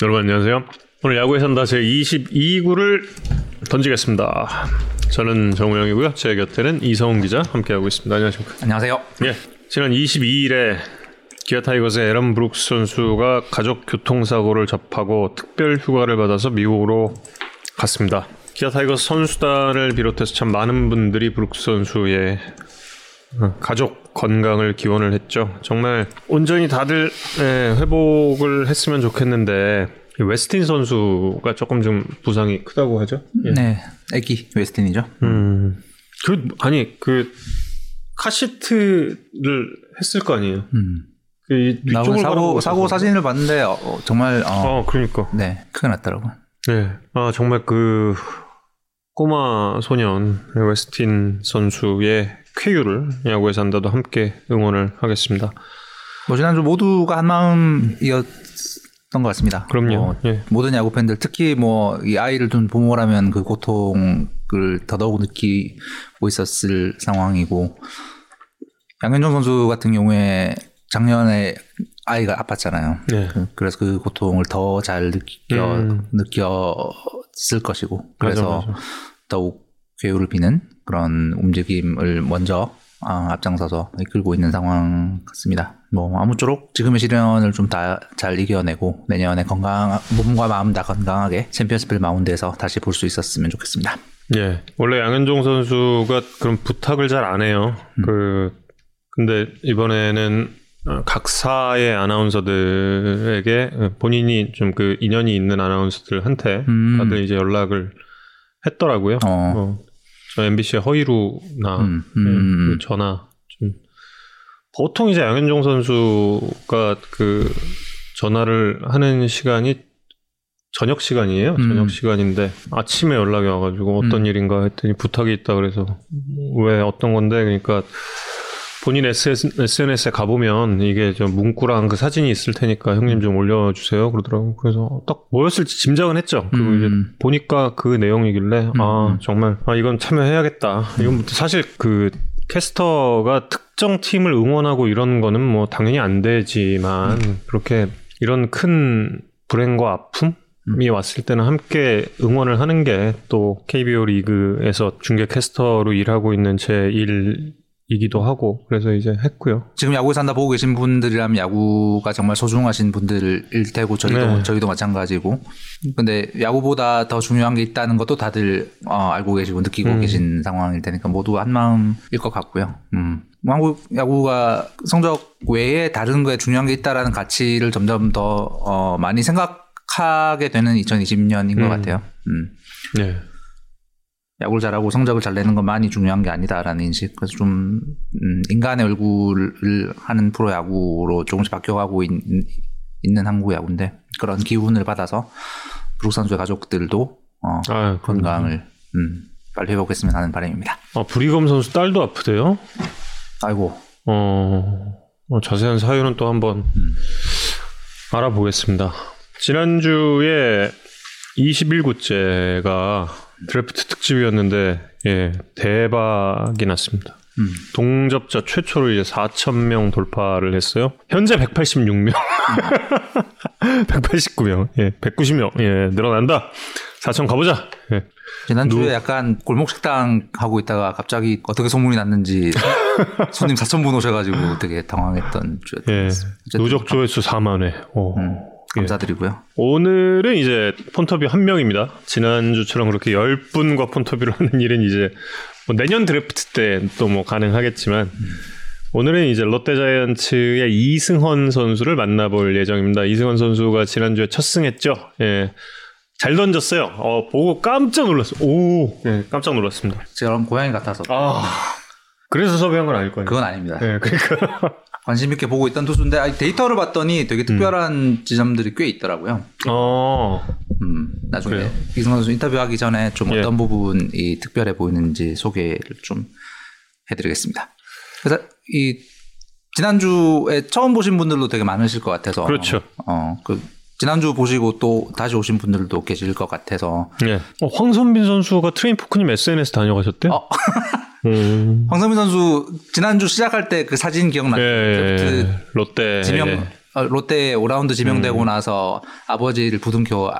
여러분 안녕하세요. 오늘 야구에 산다 제 22구를 던지겠습니다. 저는 정우영이고요. 제 곁에는 이성훈 기자 함께하고 있습니다. 안녕하십니까? 안녕하세요. 예, 지난 22일에 기아 타이거스의 에런 브룩스 선수가 가족 교통사고를 접하고 특별 휴가를 받아서 미국으로 갔습니다. 기아 타이거스 선수단을 비롯해서 참 많은 분들이 브룩스 선수의 어, 가족 건강을 기원을 했죠. 정말 온전히 다들 예, 회복을 했으면 좋겠는데 웨스틴 선수가 조금 좀 부상이 크다고 하죠. 예. 네, 애기 웨스틴이죠. 음, 그 아니 그 카시트를 했을 거 아니에요. 음. 그 뒤쪽을 사고 사고. 사진을 봤는데 어, 어, 정말 어, 어, 그러니까. 네 크게 났더라고. 네. 아, 정말 그 꼬마 소년 웨스틴 선수의 쾌유를 야구에 산다도 함께 응원을 하겠습니다. 뭐 지난주 모두가 한 마음이었던 것 같습니다. 그럼요. 뭐, 예. 모든 야구 팬들 특히 뭐 이 아이를 둔 부모라면 그 고통을 더더욱 느끼고 있었을 상황이고 양현종 선수 같은 경우에 작년에 아이가 아팠잖아요. 네. 그- 그래서 그 고통을 더 잘 느껴 음. 느꼈을 것이고 맞아, 그래서 맞아. 더욱 괴우를 비는 그런 움직임을 먼저 아, 앞장서서 이끌고 있는 상황 같습니다. 뭐 아무쪼록 지금의 시련을 좀 다 잘 이겨내고 내년에 건강 몸과 마음 다 건강하게 챔피언스필 마운드에서 다시 볼 수 있었으면 좋겠습니다. 예. 원래 양현종 선수가 그런 부탁을 잘 안 해요. 음. 그 근데 이번에는 어, 각 사의 아나운서들에게 본인이 좀 그 인연이 있는 아나운서들한테 음. 다들 이제 연락을 했더라고요. 어. 어, 저 MBC의 허이루나 음, 예, 음. 그 전화 좀 보통 이제 양현종 선수가 그 전화를 하는 시간이 저녁 시간이에요. 음. 저녁 시간인데 아침에 연락이 와가지고 어떤 음. 일인가 했더니 부탁이 있다 그래서 왜 어떤 건데 그러니까 본인 SNS에 가보면 이게 저 문구랑 그 사진이 있을 테니까 형님 좀 올려주세요 그러더라고. 그래서 딱 뭐였을지 짐작은 했죠. 그리고 음. 이제 보니까 그 내용이길래 아 음. 정말 아 이건 참여해야겠다. 이건 사실 그 캐스터가 특정 팀을 응원하고 이런 거는 뭐 당연히 안 되지만 그렇게 이런 큰 불행과 아픔 이 왔을 때는 함께 응원을 하는 게 또 KBO 리그에서 중계 캐스터로 일하고 있는 제 일 이기도 하고 그래서 이제 했고요. 지금 야구에 산다 보고 계신 분들이라면 야구가 정말 소중하신 분들일 테고 저희도 네. 저희도 마찬가지고 근데 야구보다 더 중요한 게 있다는 것도 다들 어, 알고 계시고 느끼고 음. 계신 상황일 테니까 모두 한 마음일 것 같고요. 음. 뭐 한국 야구가 성적 외에 다른 거에 중요한 게 있다라는 가치를 점점 더 어, 많이 생각하게 되는 2020년인 것 음. 같아요. 음. 네. 야구를 잘하고 성적을 잘 내는 것만이 중요한 게 아니다라는 인식. 그래서 좀 음, 인간의 얼굴을 하는 프로 야구로 조금씩 바뀌어가고 있, 는 한국 야구인데 그런 기운을 받아서 브룩 선수의 가족들도 어, 아, 건강을 음, 빨리 회복했으면 하는 바람입니다. 아, 브리검 선수 딸도 아프대요. 아이고, 어, 어, 자세한 사유는 또 한번 음. 알아보겠습니다. 지난주에 21구째가 드래프트 특집이었는데, 예, 대박이 났습니다. 음. 동접자 최초로 이제 4,000명 돌파를 했어요. 현재 186명. 189명. 예, 190명. 예, 늘어난다. 4,000 가보자. 예. 지난주에 약간 골목 식당 하고 있다가 갑자기 어떻게 소문이 났는지 손님 4천 분 오셔가지고 되게 당황했던 주였던 예. 누적 조회수 4만 회. 오. 음, 감사드리고요. 오늘은 이제 폰터뷰 한 명입니다. 지난주처럼 그렇게 10분과 폰터뷰를 하는 일은 이제 뭐 내년 드래프트 때 또 뭐 가능하겠지만 오늘은 이제 롯데자이언츠의 이승헌 선수를 만나볼 예정입니다. 이승헌 선수가 지난주에 첫 승했죠. 예. 잘 던졌어요. 어, 보고 깜짝 놀랐어요. 오, 예, 깜짝 놀랐습니다. 제가 고양이 같아서 아, 그래서 섭외한 건 아닐 거예요. 그건 아닙니다. 예, 그러니까. 관심 있게 보고 있던 투수인데 데이터를 봤더니 되게 특별한 지점들이 꽤 있더라고요. 어, 음, 나중에 그래요? 이승환 선수 인터뷰하기 전에 좀 예. 어떤 부분이 특별해 보이는지 소개를 좀 해드리겠습니다. 그래서 이 지난주에 처음 보신 분들도 되게 많으실 것 같아서 그렇죠. 어, 그 지난주 보시고 또 다시 오신 분들도 계실 것 같아서 예. 어, 황성빈 선수가 트레인 포크님 SNS 다녀가셨대요? 어, 음. 황성빈 선수 지난주 시작할 때 그 사진 기억나요? 예, 예, 그 예. 롯데 지명 예. 어, 롯데 5라운드 지명되고 음. 나서 아버지를 부둥켜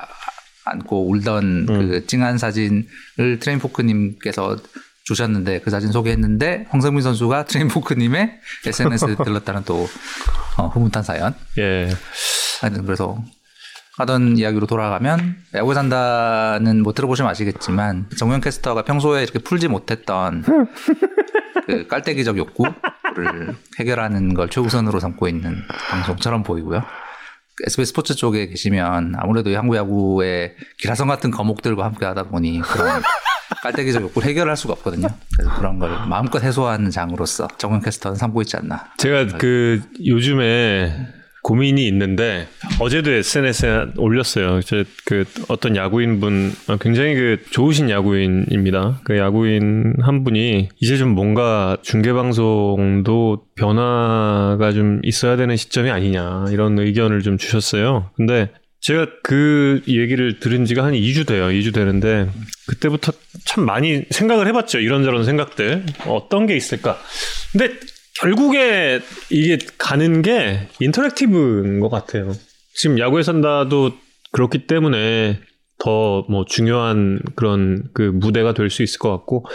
안고 울던 음. 그 찡한 사진을 트레인포크님께서 주셨는데 그 사진 소개했는데 황성민 선수가 트레인포크님의 SNS에 들렀다는 또 어, 흐뭇한 사연. 예. 그래서 하던 이야기로 돌아가면 야구 산다는 뭐 들어보시면 아시겠지만 정현 캐스터가 평소에 이렇게 풀지 못했던 그 깔때기적 욕구를 해결하는 걸 최우선으로 삼고 있는 방송처럼 보이고요. SBS 스포츠 쪽에 계시면 아무래도 한국 야구의 기라성 같은 거목들과 함께 하다 보니 그런 깔때기적 욕구를 해결할 수가 없거든요. 그래서 그런 걸 마음껏 해소하는 장으로서 정현 캐스터는 삼고 있지 않나. 제가 그 요즘에 고민이 있는데 어제도 SNS에 올렸어요. 그 어떤 야구인분 어, 굉장히 그 좋으신 야구인입니다. 그 야구인 한 분이 이제 좀 뭔가 중계 방송도 변화가 좀 있어야 되는 시점이 아니냐 이런 의견을 좀 주셨어요. 근데 제가 그 얘기를 들은 지가 한 2주 돼요. 2주 되는데 그때부터 참 많이 생각을 해봤죠. 이런저런 생각들 어떤 게 있을까. 근데 결국에 이게 가는 게 인터랙티브인 것 같아요. 지금 야구에 산다도 그렇기 때문에 더 뭐 중요한 그런 그 무대가 될 수 있을 것 같고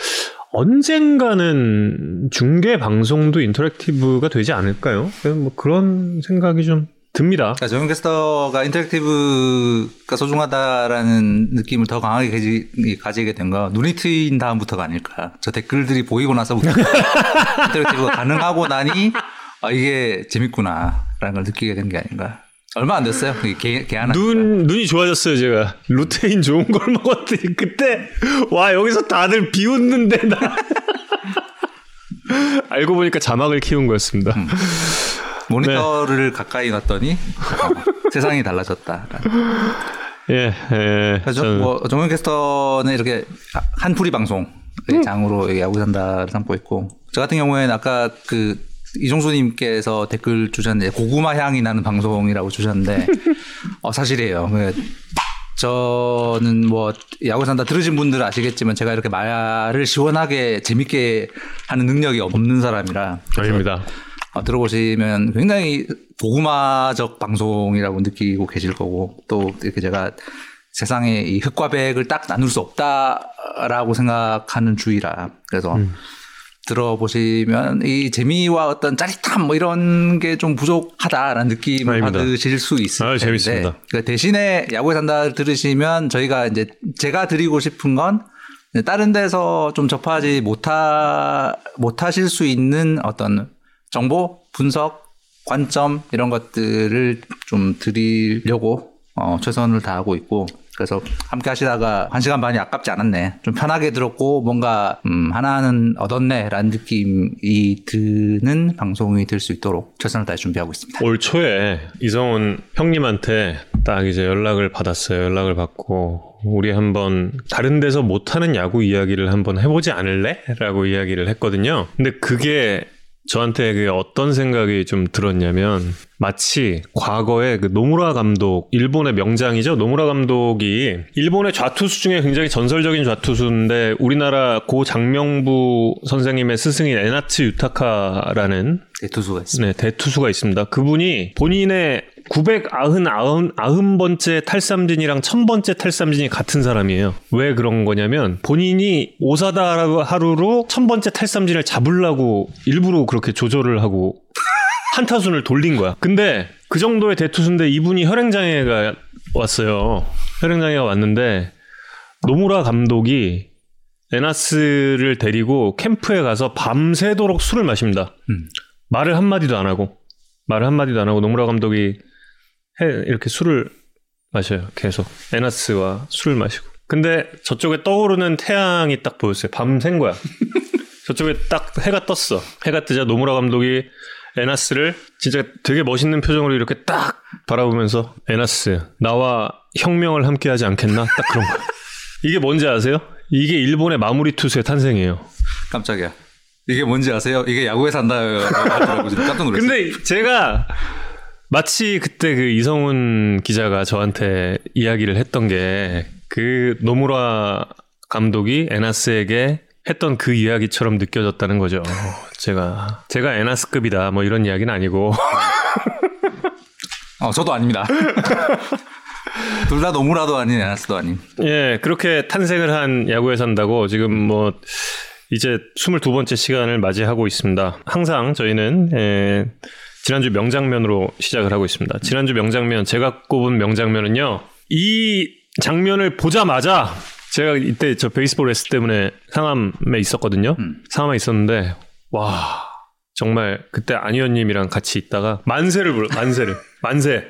언젠가는 중계 방송도 인터랙티브가 되지 않을까요? 뭐 그런 생각이 좀 듭니다. 그러니까 정우영 캐스터가 interactive가 소중하다라는 느낌을 더 강하게 가지, 가지게 된 거 눈이 트인 다음부터가 아닐까. 저 댓글들이 보이고 나서부터 interactive가 가능하고 나니 아, 이게 재밌구나라는 걸 느끼게 된 게 아닌가. 얼마 안 됐어요. 개, 개안 눈 눈이 좋아졌어요 제가 루테인 좋은 걸 먹었더니 그때 와 여기서 다들 비웃는데 나 알고 보니까 자막을 키운 거였습니다. 음. 모니터를 네. 가까이 놨더니 어, 세상이 달라졌다. 예, 예. 그래서 저는... 뭐 정현 캐스터는 이렇게 한풀이 방송 음. 장으로 야구 산다를 삼고 있고 저 같은 경우에는 아까 그 이종수님께서 댓글 주셨는데 고구마 향이 나는 방송이라고 주셨는데 어, 사실이에요. 그 저는 뭐 야구 산다 들으신 분들 아시겠지만 제가 이렇게 말을 시원하게 재밌게 하는 능력이 없는 사람이라 아닙니다. 어, 들어보시면 굉장히 고구마적 방송이라고 느끼고 계실 거고 또 이렇게 제가 세상에 이 흙과 백을 딱 나눌 수 없다라고 생각하는 주의라 그래서 음. 들어보시면 이 재미와 어떤 짜릿함 뭐 이런 게 좀 부족하다라는 느낌을 아닙니다. 받으실 수 있을 아, 텐데 재밌습니다. 그 대신에 야구에 산다 들으시면 저희가 이제 제가 드리고 싶은 건 다른 데서 좀 접하지 못하 못하실 수 있는 어떤 정보, 분석, 관점 이런 것들을 좀 드리려고 어, 최선을 다하고 있고 그래서 함께 하시다가 한 시간 반이 아깝지 않았네. 좀 편하게 들었고 뭔가 음, 하나는 얻었네라는 느낌이 드는 방송이 될 수 있도록 최선을 다해 준비하고 있습니다. 올 초에 이성훈 형님한테 딱 이제 연락을 받았어요. 연락을 받고 우리 한번 다른 데서 못하는 야구 이야기를 한번 해보지 않을래? 라고 이야기를 했거든요. 근데 그게 저한테 그 어떤 생각이 좀 들었냐면 마치 과거에 그 노무라 감독 일본의 명장이죠? 노무라 감독이 일본의 좌투수 중에 굉장히 전설적인 좌투수인데 우리나라 고 장명부 선생님의 스승인 에나츠 유타카라는 대투수가 있습니다. 네, 대투수가 있습니다. 그분이 본인의 999번째 탈삼진이랑 1000번째 탈삼진이 같은 사람이에요. 왜 그런 거냐면 본인이 오사다 하루로 1000번째 탈삼진을 잡으려고 일부러 그렇게 조절을 하고 한타순을 돌린 거야. 근데 그 정도의 대투수인데 이분이 혈행장애가 왔어요. 혈행장애가 왔는데 노무라 감독이 에나스를 데리고 캠프에 가서 밤새도록 술을 마십니다. 음. 말을 한마디도 안 하고 말을 한마디도 안 하고 노무라 감독이 해 이렇게 술을 마셔요. 계속 에나스와 술을 마시고. 근데 저쪽에 떠오르는 태양이 딱 보였어요. 밤샌 거야. 저쪽에 딱 해가 떴어. 해가 뜨자 노무라 감독이 에나스를 진짜 되게 멋있는 표정으로 이렇게 딱 바라보면서 에나스 나와 혁명을 함께하지 않겠나? 딱 그런 거. 이게 뭔지 아세요? 이게 일본의 마무리 투수의 탄생이에요. 깜짝이야. 이게 뭔지 아세요? 이게 야구에 산다. 깜짝 놀랐어요. 근데 제가 마치 그때 그 이성훈 기자가 저한테 이야기를 했던 게 그 노무라 감독이 에나스에게 했던 그 이야기처럼 느껴졌다는 거죠. 제가 제가 에나스급이다 뭐 이런 이야기는 아니고 어, 저도 아닙니다. 둘 다 노무라도 아닌 에나스도 아닌. 예, 그렇게 탄생을 한 야구에 산다고 지금 뭐 이제 22번째 시간을 맞이하고 있습니다. 항상 저희는 예, 지난주 명장면으로 시작을 하고 있습니다. 지난주 명장면 제가 꼽은 명장면은요. 이 장면을 보자마자 제가 이때 저 베이스볼 레스 때문에 상암에 있었거든요. 음. 상암에 있었는데 와 정말 그때 안희원님이랑 같이 있다가 만세를 불러 만세를 만세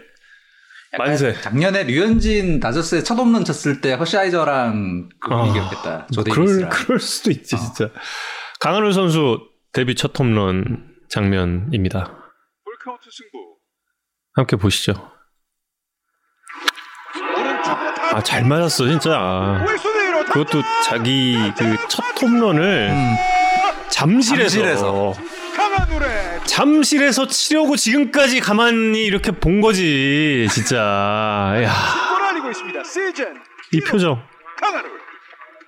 만세 작년에 류현진 다저스에 첫 홈런 쳤을 때 허시아이저랑 그 아, 비교했다. 뭐조 그럴. 그럴 수도 있지 진짜. 강한울 선수 데뷔 첫 홈런 장면입니다. 볼카운트 승부. 함께 보시죠. 아 잘 맞았어 진짜. 왼손으로 그것도 자기 그 첫 홈런을 음, 잠실에서, 잠실에서. 강한 노래 잠실에서 치려고 지금까지 가만히 이렇게 본 거지 진짜. 야, 골 알리고 있습니다. 시즌 이 표정. 강한울.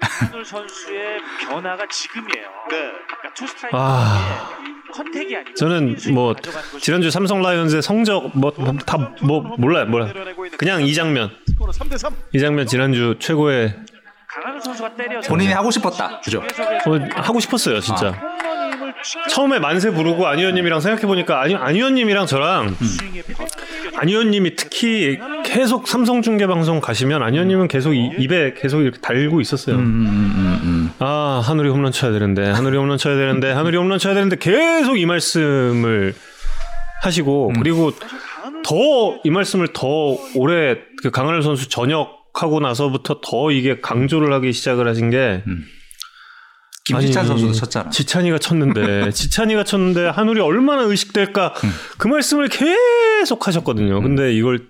한울 선수의 변화가 지금이에요. 네. 아까 투 스트라이크 아. 컨택이 아니고 저는 뭐 지난주 삼성 라이온즈의 성적 뭐 다뭐 몰라요 몰라. 그냥 이 장면 스코어 3대 3. 이 장면 지난주 최고의 본인이 하고 싶었다. 그죠? 뭐 하고 싶었어요 진짜. 충격적인 처음에 만세 부르고 안희원님이랑 생각해 보니까 아니 안희원님이랑 저랑 스윙의 변화가 느껴져요. 안희원님이 특히 계속 삼성 중계 방송 가시면 안희원님은 계속 이- 입에 계속 이렇게 달고 있었어요. 음, 음, 음, 음. 아 하늘이 홈런 쳐야 되는데 하늘이 홈런 쳐야 되는데 하늘이 홈런 쳐야 되는데 계속 이 말씀을 하시고 그리고 더 이 말씀을 더 오래 그 강한울 선수 전역 하고 나서부터 더 이게 강조를 하기 시작을 하신 게 김지찬 아니, 선수도 쳤잖아. 지찬이가 쳤는데 지찬이가 쳤는데 한울이 얼마나 의식될까 그 말씀을 계속 하셨거든요. 근데 이걸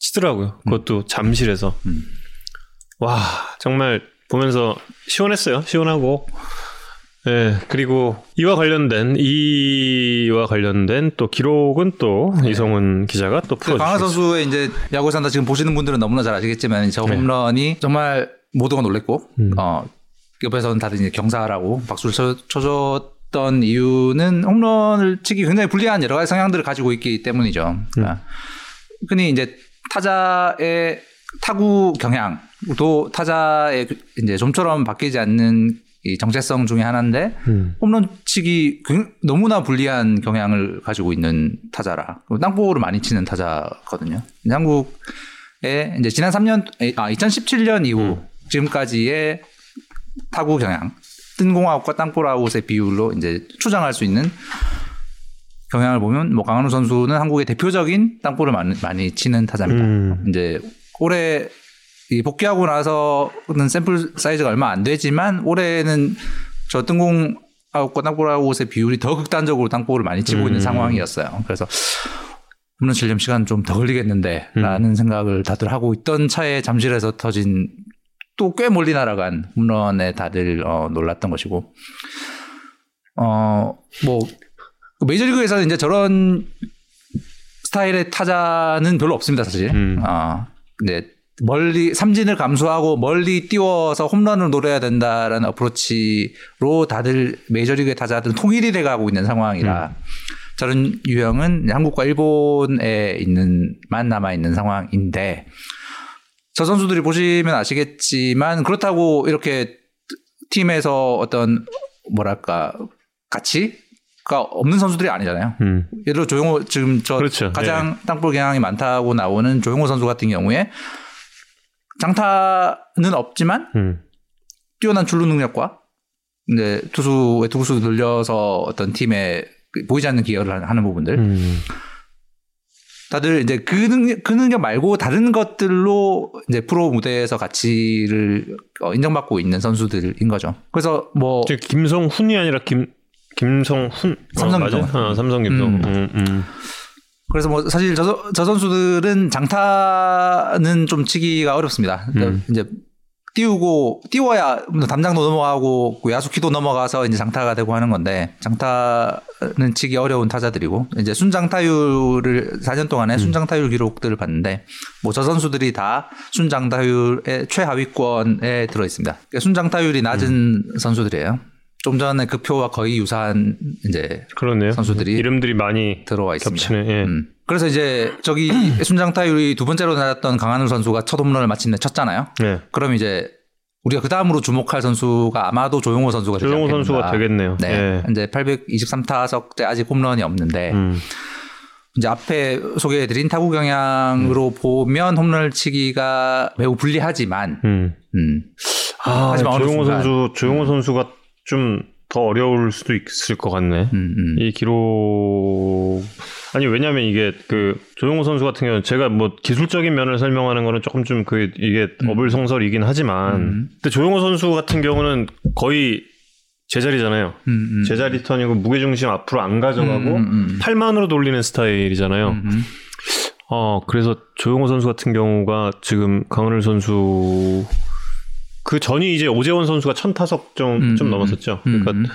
치더라고요. 그것도 잠실에서 음. 와 정말 보면서 시원했어요. 시원하고 예 그리고 이와 관련된 이와 관련된 또 기록은 또 이성훈 기자가 또그 강한 풀어주시겠습니다. 선수의 이제 야구 산다 지금 보시는 분들은 너무나 잘 아시겠지만 저 네. 홈런이 정말 모두가 놀랬고 음. 어 옆에서는 다들 이제 경사라고 박수를 쳐, 쳐줬던 이유는 홈런을 치기 굉장히 불리한 여러 가지 성향들을 가지고 있기 때문이죠. 그러니까 흔히 이제 타자의 타구 경향도 타자의 그 이제 좀처럼 바뀌지 않는 이 정체성 중에 하나인데 음. 홈런 치기 굉- 너무나 불리한 경향을 가지고 있는 타자라 땅볼을 많이 치는 타자거든요. 한국의 이제 지난 3년 아 2017년 이후 지금까지의 타구 경향 뜬 공아웃과 땅볼 아웃의 비율로 이제 추정할 수 있는 경향을 보면 뭐 강한우 선수는 한국의 대표적인 땅볼을 많이, 많이 치는 타자입니다. 음. 이제 올해 이 복귀하고 나서는 샘플 사이즈가 얼마 안 되지만 올해는 저 뜬공 아웃과 땅볼 아웃의 비율이 더 극단적으로 땅볼을 많이 치고 음. 있는 상황이었어요. 그래서 홈런 치려면 시간 좀 더 걸리겠는데 음. 라는 생각을 다들 하고 있던 차에 잠실에서 터진 또 꽤 멀리 날아간 홈런에 다들 어, 놀랐던 것이고 어뭐 메이저리그에서는 이제 저런 스타일의 타자는 별로 없습니다 사실. 음. 아 근데 멀리 삼진을 감수하고 멀리 띄워서 홈런을 노려야 된다라는 어프로치로 다들 메이저리그의 타자들은 통일이 돼가고 있는 상황이라 저런 유형은 한국과 일본에 있는 만 남아 있는 상황인데 저 선수들이 보시면 아시겠지만 그렇다고 이렇게 팀에서 어떤 뭐랄까 가치 가 없는 선수들이 아니잖아요. 음. 예를 들어 조용호 지금 저 그렇죠. 가장 땅볼 경향이 많다고 나오는 조용호 선수 같은 경우에 장타는 없지만 음. 뛰어난 출루 능력과 이제 투수의 투구수 늘려서 어떤 팀에 보이지 않는 기여를 하는 부분들 음. 다들 이제 그 능력, 그 능력 말고 다른 것들로 이제 프로 무대에서 가치를 어, 인정받고 있는 선수들인 거죠. 그래서 뭐저 김성훈이 아니라 김 김성훈 삼성 어, 맞아요? 김성훈. 어, 삼성 김성. 음. 음. 음. 그래서 뭐 사실 저, 저 선수들은 장타는 좀 치기가 어렵습니다. 음. 이제 띄우고 띄워야 담장도 넘어가고 그 야수키도 넘어가서 이제 장타가 되고 하는 건데 장타는 치기 어려운 타자들이고 이제 순장타율을 4년 동안에 순장타율 기록들을 봤는데 뭐 저 선수들이 다 순장타율의 최하위권에 들어 있습니다. 순장타율이 낮은 선수들이에요. 좀 전에 그 표와 거의 유사한 이제 그러네요. 선수들이 이름들이 많이 들어와 있습니다. 겹치네. 예. 음. 그래서 이제 저기 순장 타율이 두 번째로 나왔던 강한울 선수가 첫 홈런을 마침내 쳤잖아요. 네. 그럼 이제 우리가 그 다음으로 주목할 선수가 아마도 조용호 선수가 되지 조용호. 선수가 되겠네요. 네. 예. 이제 823타석 때 아직 홈런이 없는데 음. 이제 앞에 소개해드린 타구 경향으로 보면 홈런을 치기가 매우 불리하지만 음. 음. 아, 하지만 조용호 순간- 선수, 조용호 선수가 좀 더 어려울 수도 있을 것 같네. 음, 음. 이 기록 아니 왜냐면 이게 그 조용호 선수 같은 경우는 제가 뭐 기술적인 면을 설명하는 거는 조금 좀 그 이게 어불성설이긴 하지만 음. 근데 조용호 선수 같은 경우는 거의 제자리잖아요. 음, 음. 제자리 턴이고 무게 중심 앞으로 안 가져가고 음, 음, 음. 팔만으로 돌리는 스타일이잖아요. 음, 음. 어 그래서 조용호 선수 같은 경우가 지금 강은을 선수 그 전이 이제 오재원 선수가 천 타석 좀, 음, 좀 음, 넘었었죠. 음, 그러니까 음.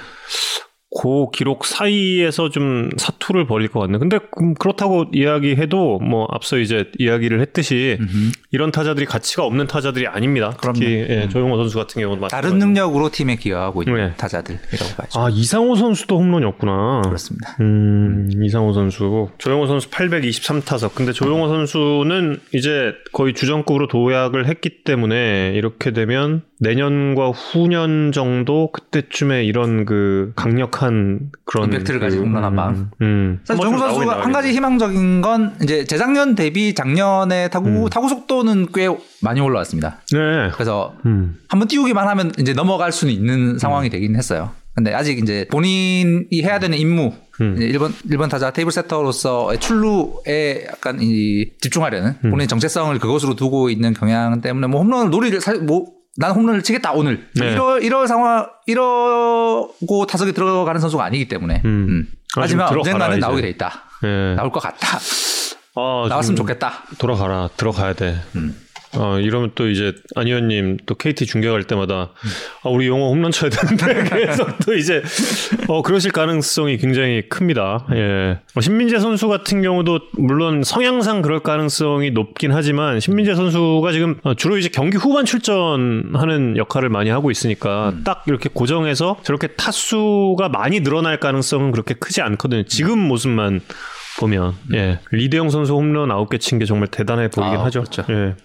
그 기록 사이에서 좀 사투를 벌일 것 같네. 근데 음, 그렇다고 이야기해도 뭐 앞서 이제 이야기를 했듯이 음흠. 이런 타자들이 가치가 없는 타자들이 아닙니다. 특히 예, 조용호 선수 같은 경우도 다른. 능력으로 팀에 기여하고 있는 네. 타자들이라고 봐야죠. 아 이상호 선수도 홈런이 없구나. 그렇습니다. 음, 이상호 선수. 조용호 선수 823타석. 근데 조용호 선수는 이제 거의 주전급으로 도약을 했기 때문에 이렇게 되면 내년과 후년 정도 그때쯤에 이런 그 강력한 그런 임팩트를 그, 가진 홈런 한 방. 음. 사실 한번 정우 선수가 한 가지. 희망적인 건 이제 재작년 대비 작년에 타구 음. 타구 속도는 꽤 많이 올라왔습니다. 네. 그래서 음. 한번 띄우기만 하면 이제 넘어갈 수는 있는 상황이 되긴 했어요. 근데 아직 이제 본인이 해야 되는 임무, 음. 1번, 1번 타자 테이블 세터로서의 출루에 약간 이 집중하려는 음. 본인 의 정체성을 그것으로 두고 있는 경향 때문에 뭐 홈런을 노리를, 사, 뭐, 난 홈런을 치겠다, 오늘. 네. 이러, 이럴 상황, 이러고 타석에 들어가는 선수가 아니기 때문에. 음. 음. 아, 하지만 좀 들어가라, 언젠가는 이제. 나오게 돼 있다. 예. 나올 것 같다. 아, 나왔으면 좀 좋겠다. 돌아가라. 들어가야 돼. 음. 어, 이러면 또 이제 안 의원님 또 KT 중계 갈 때마다 아, 우리 용호 홈런 쳐야 되는데 계속 또 이제 어, 그러실 가능성이 굉장히 큽니다. 예. 어, 신민재 선수 같은 경우도 물론 성향상 그럴 가능성이 높긴 하지만 신민재 선수가 지금 어, 주로 이제 경기 후반 출전하는 역할을 많이 하고 있으니까 딱 이렇게 고정해서 저렇게 타수가 많이 늘어날 가능성은 그렇게 크지 않거든요. 지금 모습만 보면 예. 리대영 선수 홈런 9개 친 게 정말 대단해 보이긴 아, 하죠. 그렇죠. 예.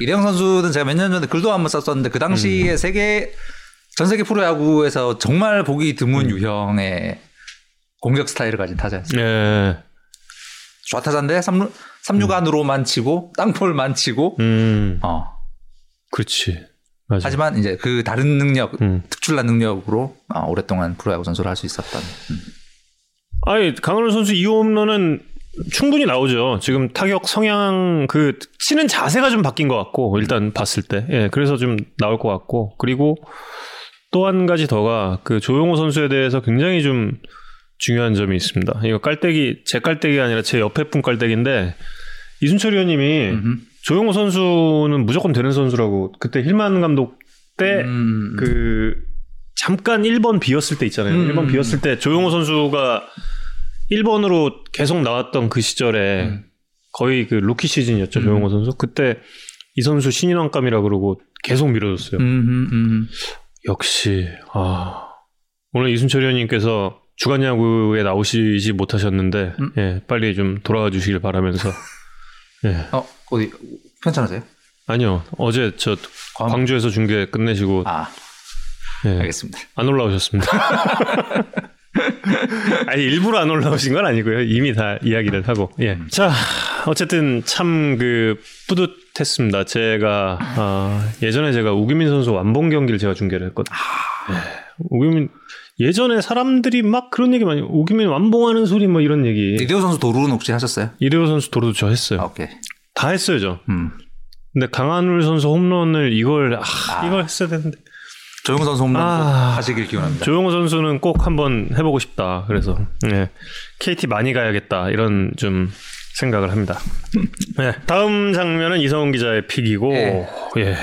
이대영 선수는 제가 몇 년 전에 글도 한번 썼었는데 그 당시에 세계 전 세계 프로야구에서 정말 보기 드문 유형의 공격 스타일을 가진 타자였어요. 예. 좌타자인데 3루, 3루간으로만 치고 땅볼만 치고 음, 어. 그렇지. 맞아. 하지만 이제 그 다른 능력, 음. 특출난 능력으로 어, 오랫동안 프로야구 선수를 할 수 있었던. 음. 아니, 강은호 선수 이 홈런은 충분히 나오죠. 지금 타격 성향 그 치는 자세가 좀 바뀐 것 같고 일단 봤을 때, 예, 그래서 좀 나올 것 같고 그리고 또 한 가지 더가 그 조용호 선수에 대해서 굉장히 좀 중요한 점이 있습니다. 이거 깔때기 제 깔때기가 아니라 제 옆에 분 깔때기인데 이순철 의원님이 음흠. 조용호 선수는 무조건 되는 선수라고 그때 힐만 감독 때 음. 그 잠깐 1번 비었을 때 있잖아요. 음. 1번 비었을 때 조용호 선수가 1번으로 계속 나왔던 그 시절에 음. 거의 그 루키 시즌이었죠. 조용호 선수. 그때 이 선수 신인왕감이라 그러고 계속 밀어줬어요. 음, 음, 음. 역시 아 오늘 이순철 위원님께서 주간 야구에 나오시지 못하셨는데 음. 예, 빨리 좀 돌아와 주시길 바라면서 예. 어, 어디 편찮으세요? 아니요. 어제 저 광- 광주에서 중계 끝내시고 아, 예, 알겠습니다. 안 올라오셨습니다. 아니 일부러 안 올라오신 건 아니고요. 이미 다 이야기를 하고. 예. 자, 어쨌든 참 그 뿌듯했습니다. 제가 아, 예전에 제가 우기민 선수 완봉 경기를 제가 중계를 했거든요. 예. 우기민 예전에 사람들이 막 그런 얘기 많이 우기민 완봉하는 소리 뭐 이런 얘기. 이대호 선수 도루는 혹시 하셨어요? 이대호 선수 도로도 저 했어요. 아, 오케이. 다 했어요, 저. 음. 근데 강한울 선수 홈런을 이걸 아, 아. 이걸 했어야 되는데. 조용호 선수 홈런 꼭 아. 하시길 기원합니다. 조용호 선수는 꼭 한번 해보고 싶다. 그래서 예, KT 많이 가야겠다 이런 좀 생각을 합니다. 네, 다음 장면은 이성훈 기자의 픽이고 예. 예,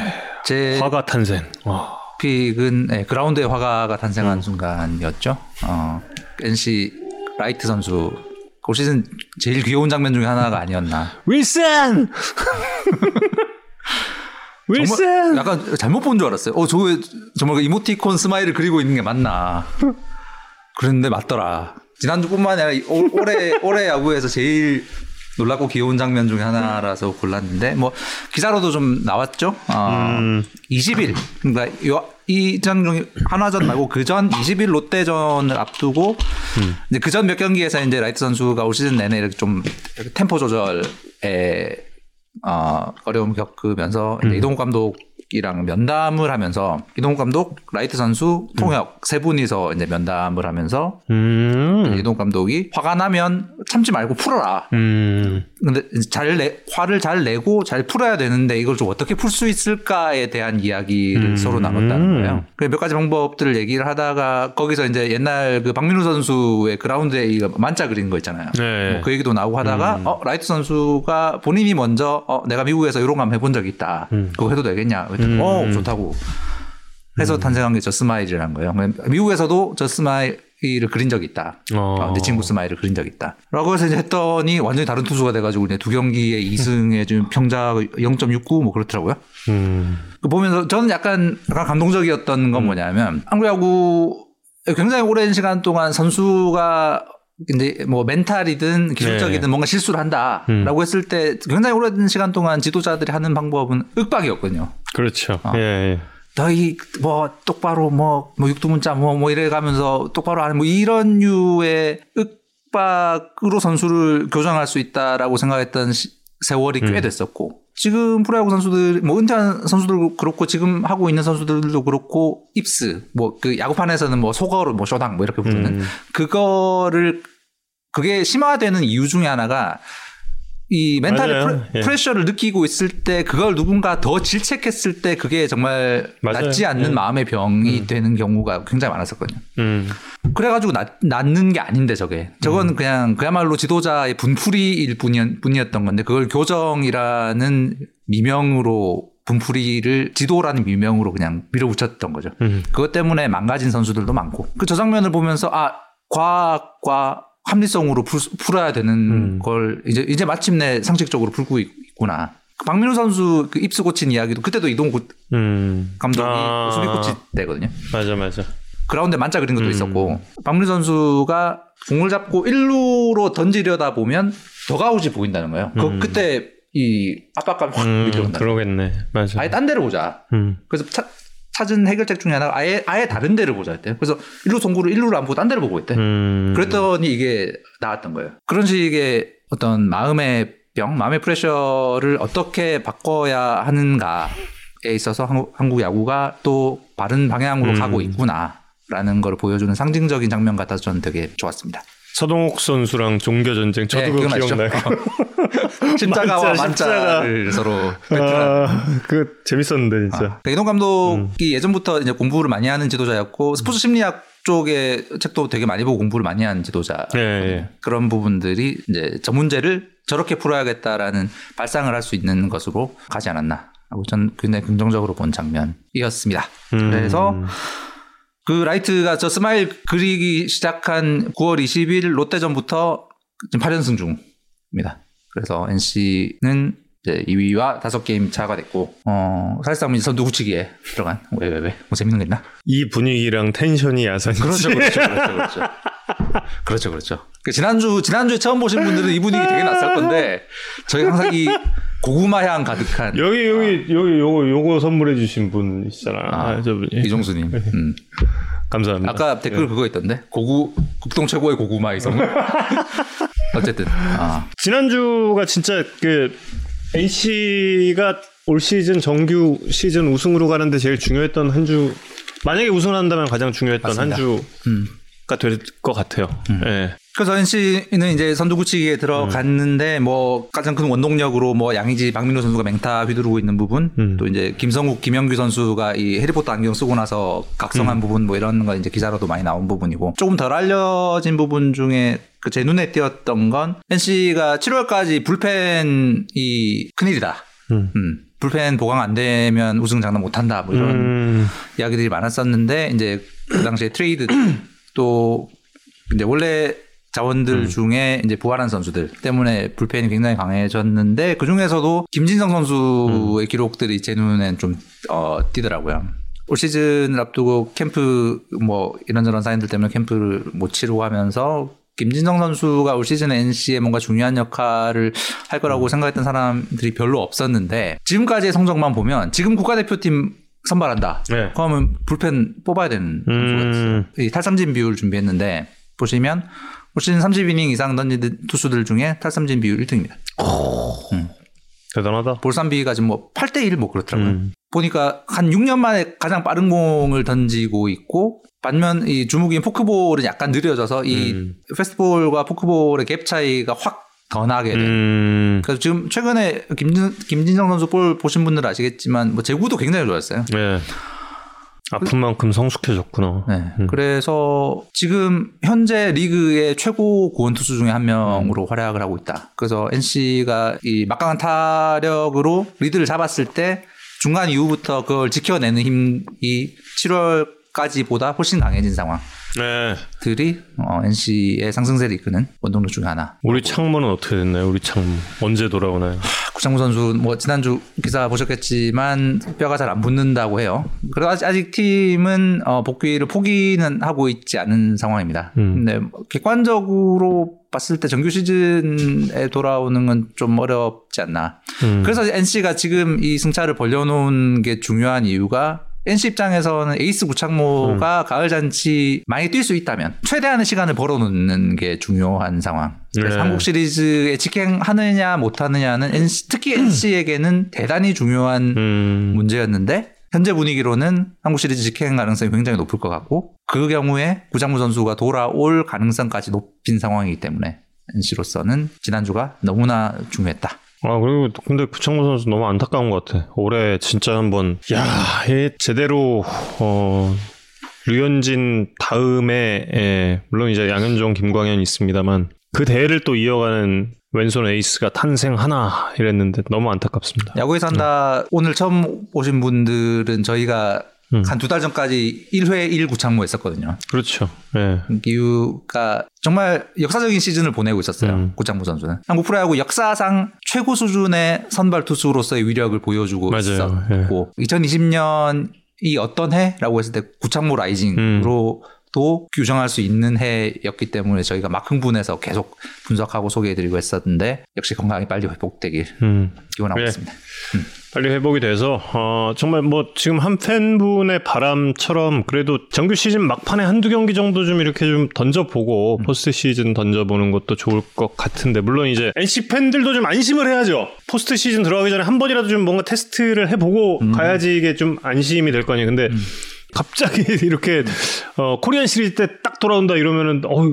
제 화가 탄생. 와. 픽은 네, 그라운드에 화가가 탄생한 순간이었죠. 어, NC 라이트 선수 올 시즌 제일 귀여운 장면 중에 하나가 아니었나. 윌슨. 윌슨! 약간 잘못 본 줄 알았어요. 어, 저거 정말 그 이모티콘 스마일을 그리고 있는 게 맞나. 그랬는데 맞더라. 지난주뿐만 아니라 이- 올- 올해, 올해 야구에서 제일 놀랍고 귀여운 장면 중에 하나라서 골랐는데, 뭐, 기사로도 좀 나왔죠. 어, 음. 20일. 그러니까 요- 이 장 중 한화전 말고 그 전 20일 롯데전을 앞두고 이제 그 전 몇 경기에서 이제 라이트 선수가 올 시즌 내내 이렇게 좀 템포 조절에 어, 어려움 겪으면서 이제 이동욱 감독 이랑 면담을 하면서 이동욱 감독, 라이트 선수, 통역 세 분이서 이제 면담을 하면서 음. 이동욱 감독이 화가 나면 참지 말고 풀어라. 음. 근데 잘 내, 화를 잘 내고 잘 풀어야 되는데 이걸 좀 어떻게 풀 수 있을까에 대한 이야기를 음. 서로 나눴다는 거예요. 그몇 가지 방법들을 얘기를 하다가 거기서 이제 옛날 그 박민우 선수의 그라운드에 이거 만자 그린 거 있잖아요. 네. 뭐그 얘기도 나오고 하다가 음. 어 라이트 선수가 본인이 먼저 어 내가 미국에서 이런 거 한번 해본 적 있다. 음. 그거 해도 되겠냐? 그랬더니 음. 어 좋다고. 해서 탄생한 게 저 스마일이라는 거예요. 미국에서도 저 스마일을 그린 적이 있다. 어. 어, 내 친구 스마일을 그린 적이 있다. 라고 해서 이제 했더니 완전히 다른 투수가 돼가지고 이제 두 경기에 2승에 지금 평자 0.69뭐 그렇더라고요. 음. 그 보면서 저는 약간 약간 감동적이었던 건 뭐냐면 한국 야구 굉장히 오랜 시간 동안 선수가 이제 뭐 멘탈이든 기술적이든 네. 뭔가 실수를 한다라고 음. 했을 때 굉장히 오랜 시간 동안 지도자들이 하는 방법은 윽박이었거든요. 그렇죠. 어. 예, 예. 너희 뭐 똑바로 뭐, 뭐 육두문자 뭐, 뭐 이래 가면서 똑바로 하는 뭐 이런 류의 윽박으로 선수를 교정할 수 있다라고 생각했던 시- 세월이 꽤 음. 됐었고 지금 프로야구 선수들 뭐 은퇴한 선수들도 그렇고 지금 하고 있는 선수들도 그렇고 입스 뭐 그 야구판에서는 뭐 속어로 뭐 쇼당 뭐 이렇게 부르는 음. 그거를 그게 심화되는 이유 중에 하나가 이 멘탈의. 프레, 예. 프레셔를 느끼고 있을 때 그걸 누군가 더 질책했을 때 그게 정말 맞아요. 낫지 않는 예. 마음의 병이 되는 경우가 굉장히 많았었거든요. 음. 그래가지고 낫, 낫는 게 아닌데 저게 저건 그냥 그야말로 지도자의 분풀이일 뿐이었, 뿐이었 던 건데 그걸 교정이라는 미명으로 분풀이를 지도라는 미명으로 그냥 밀어붙였던 거죠. 음. 그것 때문에 망가진 선수들도 많고 그 저 장면을 보면서 아 과학과 합리성으로 풀, 풀어야 되는 음. 걸 이제 이제 마침내 상식적으로 풀고 있, 구나 박민우 선수 그 입스 고친 이야기도 그때도 이동 음. 욱 감독이 아. 수비 코치 때거든요. 맞아, 맞아. 그라운드에 만자 그린 것도 음. 있었고 박민우 선수가 공을 잡고 1루로 던지려다 보면 더그아웃이 보인다는 거예요. 그, 음. 그때 이 압박감 확 음, 밀려온다. 그러겠네. 맞아. 아예 딴 데를 보자. 음. 그래서 차- 찾은 해결책 중에 하나가 아예 아예 다른 데를 보자 했대요. 그래서 1루 송구를 1루를 안 보고 딴 데를 보고 있대. 음. 그랬더니 이게 나왔던 거예요. 그런 식의 어떤 마음의 병, 마음의 프레셔를 어떻게 바꿔야 하는가에 있어서 한국, 한국 야구가 또 바른 방향으로 음. 가고 있구나라는 걸 보여주는 상징적인 장면 같아서 저는 되게 좋았습니다. 서동욱 선수랑 종교 전쟁 저도 네, 그거? 기억나요. 십자가와 만자, 만자를 서로 배틀하는. 아, 그 재밌었는데 진짜. 아, 그러니까 이동욱 감독이 예전부터 이제 공부를 많이 하는 지도자였고 스포츠 심리학 쪽의 책도 되게 많이 보고 공부를 많이 한 지도자. 예, 예. 그런 부분들이 이제 저 문제를 저렇게 풀어야겠다라는 발상을 할 수 있는 것으로 가지 않았나 하고 저는 굉장히 긍정적으로 본 장면이었습니다. 음. 그래서 그 라이트가 저 스마일 그리기 시작한 9월 20일 롯데전부터 지금 8연승 중입니다. 그래서 NC는 이제 2위와 5게임 차가 됐고 어 사실상 이제 선두 굳히기에 들어간 왜 왜 왜 뭐 재밌는 게 있나? 이 분위기랑 텐션이 야산이지. 그렇죠, 그렇죠, 그렇죠, 그렇죠. 그렇죠, 그렇죠. 그 지난주 지난주에 처음 보신 분들은 이 분위기 되게 낯설 건데 저희 항상 이 고구마 향 가득한 여기 여기 여기 요거 요거 선물해 주신 분 있잖아. 아, 아, 저분이. 이종수님. 음. 감사합니다. 아까 댓글 그거 있던데 고구 국동 최고의 고구마 이성. 어쨌든 아, 지난주가 진짜 그 NC가 올 시즌 정규 시즌 우승으로 가는데 제일 중요했던 한 주. 만약에 우승한다면 가장 중요했던. 한 주 가 음. 될것 같아요. 예. 그래서 NC는 이제 선두 굳히기에 들어갔는데 뭐 가장 큰 원동력으로 뭐 양의지 박민호 선수가 맹타 휘두르고 있는 부분 음. 또 이제 김성국 김영규 선수가 이 해리포터 안경 쓰고 나서 각성한 부분 뭐 이런 거 이제 기사로도 많이 나온 부분이고 조금 덜 알려진 부분 중에 그제 눈에 띄었던 건 NC가 7월까지 불펜이 큰일이다. 음. 음. 불펜 보강 안 되면 우승 장담 못 한다. 뭐 이런 음. 이야기들이 많았었는데 이제 그 당시에 트레이드 또 이제 원래 자원들 음. 중에 이제 부활한 선수들 때문에 불펜이 굉장히 강해졌는데 그 중에서도 김진성 선수의 기록들이 제 눈엔 좀 어, 띄더라고요. 올 시즌을 앞두고 캠프 뭐 이런저런 사인들 때문에 캠프를 못 치르고 하면서 김진성 선수가 올 시즌에 NC에 뭔가 중요한 역할을 할 거라고 생각했던 사람들이 별로 없었는데 지금까지의 성적만 보면 지금 국가대표팀 선발한다. 네. 그러면 불펜 뽑아야 되는 음. 이 탈삼진 비율 준비했는데 보시면 올 시즌 30이닝 이상 던진 투수들 중에 탈삼진 비율 1등입니다. 대단하다. 볼삼비가 지금 뭐 8대 1뭐 그렇더라고요. 음. 보니까 한 6년 만에 가장 빠른 공을 던지고 있고 반면 이 주무기인 포크볼은 약간 느려져서 이 음. 페스트볼과 포크볼의 갭 차이가 확 더 나게 된. 음. 그래서 지금 최근에 김진, 김진성 선수 볼 보신 분들은 아시겠지만 뭐 제구도 굉장히 좋았어요. 네. 아픈 만큼 성숙해졌구나. 네. 음. 그래서 지금 현재 리그의 최고 고원 투수 중에 한 명으로 활약을 하고 있다. 그래서 NC가 이 막강한 타력으로 리드를 잡았을 때 중간 이후부터 그걸 지켜내는 힘이 7월 까지보다 훨씬 강해진 상황들이 네. 어, NC의 상승세를 이끄는 원동력 중에 하나. 우리 창문은 어떻게 됐나요? 우리 창문 언제 돌아오나요? 구창모 선수 뭐 지난주 기사 보셨겠지만 뼈가 잘 안 붙는다고 해요. 그래서 아직, 아직 팀은 어, 복귀를 포기는 하고 있지 않은 상황입니다. 음. 근데 뭐 객관적으로 봤을 때 정규 시즌에 돌아오는 건 좀 어렵지 않나. 음. 그래서 NC가 지금 이 승차를 벌려놓은 게 중요한 이유가 NC 입장에서는 에이스 구창모가 음. 가을 잔치 많이 뛸 수 있다면 최대한의 시간을 벌어놓는 게 중요한 상황. 그래서 네. 한국 시리즈에 직행하느냐 못하느냐는 NC, 특히 NC에게는 대단히 중요한 음. 문제였는데 현재 분위기로는 한국 시리즈 직행 가능성이 굉장히 높을 것 같고 그 경우에 구장무 선수가 돌아올 가능성까지 높인 상황이기 때문에 NC로서는 지난주가 너무나 중요했다. 아 그리고 근데 구창모 선수 너무 안타까운 것 같아. 올해 진짜 한번 야 얘 제대로 어 류현진 다음에 예, 물론 이제 양현종, 김광현 있습니다만 그 대회를 또 이어가는 왼손 에이스가 탄생하나 이랬는데 너무 안타깝습니다. 야구에서 한다 오늘 처음 오신 분들은 저희가 음. 한두 달 전까지 1회 1 구창모 했었거든요. 그렇죠. 예. 이유가 정말 역사적인 시즌을 보내고 있었어요. 음. 구창모 선수는 한국 프로야구 역사상 최고 수준의 선발 투수로서의 위력을 보여주고 맞아요. 예. 있었고 2020년 이 어떤 해라고 했을 때 구창모 rising으로도 규정할 수 있는 해였기 때문에 저희가 막 흥분해서 계속 분석하고 소개해드리고 했었는데 역시 건강이 빨리 회복되길 음. 기원하고 네. 있습니다. 빨리 회복이 돼서 어, 정말 뭐 지금 한 팬분의 바람처럼 그래도 정규 시즌 막판에 한두 경기 정도 좀 이렇게 좀 던져보고 포스트 시즌 던져보는 것도 좋을 것 같은데 물론 이제 NC 팬들도 좀 안심을 해야죠. 포스트 시즌 들어가기 전에 한 번이라도 좀 뭔가 테스트를 해보고 가야지 이게 좀 안심이 될 거 아니에요. 근데 갑자기 이렇게 어, 코리안 시리즈 때 딱 돌아온다 이러면은 어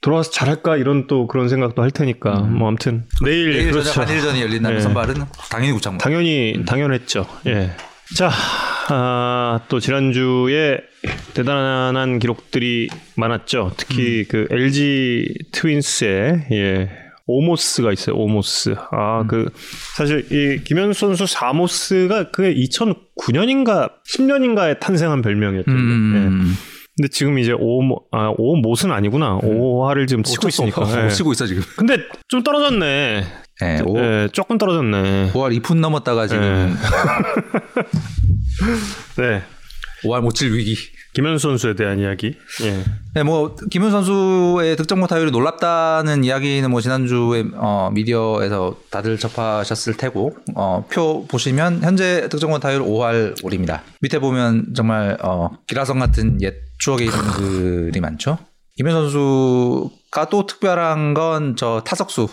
돌아와서 잘할까 이런 또 그런 생각도 할 테니까 뭐 아무튼 내일, 내일 그렇죠. 저녁 한일전이 열린다면 네. 선발은 당연히 구창모. 당연히 당연했죠. 예. 자, 아, 또 지난주에 대단한 기록들이 많았죠. 특히 그 LG 트윈스의 예. 오모스가 있어요. 오모스. 아, 그 사실 이 김현수 선수 사모스가 그게 2009년인가 10년인가에 탄생한 별명이었죠. 예. 음. 근데 지금 이제 오모 아, 오못은 아니구나. 오화를 지금 치고 있으니까. 예. 치고 있어 지금. 근데 좀 떨어졌네. 네, 오, 예, 조금 떨어졌네. 5월 2푼 넘었다가 지금 네. 5월 못칠 위기. 김현수 선수에 대한 이야기. 예. 네, 뭐 김훈 선수의 득점권 타율이 놀랍다는 이야기는 뭐 지난주에 어, 미디어에서 다들 접하셨을 테고 어, 표 보시면 현재 득점권 타율 5할 5입니다. 밑에 보면 정말 어, 기라성 같은 옛 추억의 이름들이 많죠. 김현 선수가 또 특별한 건 저 타석수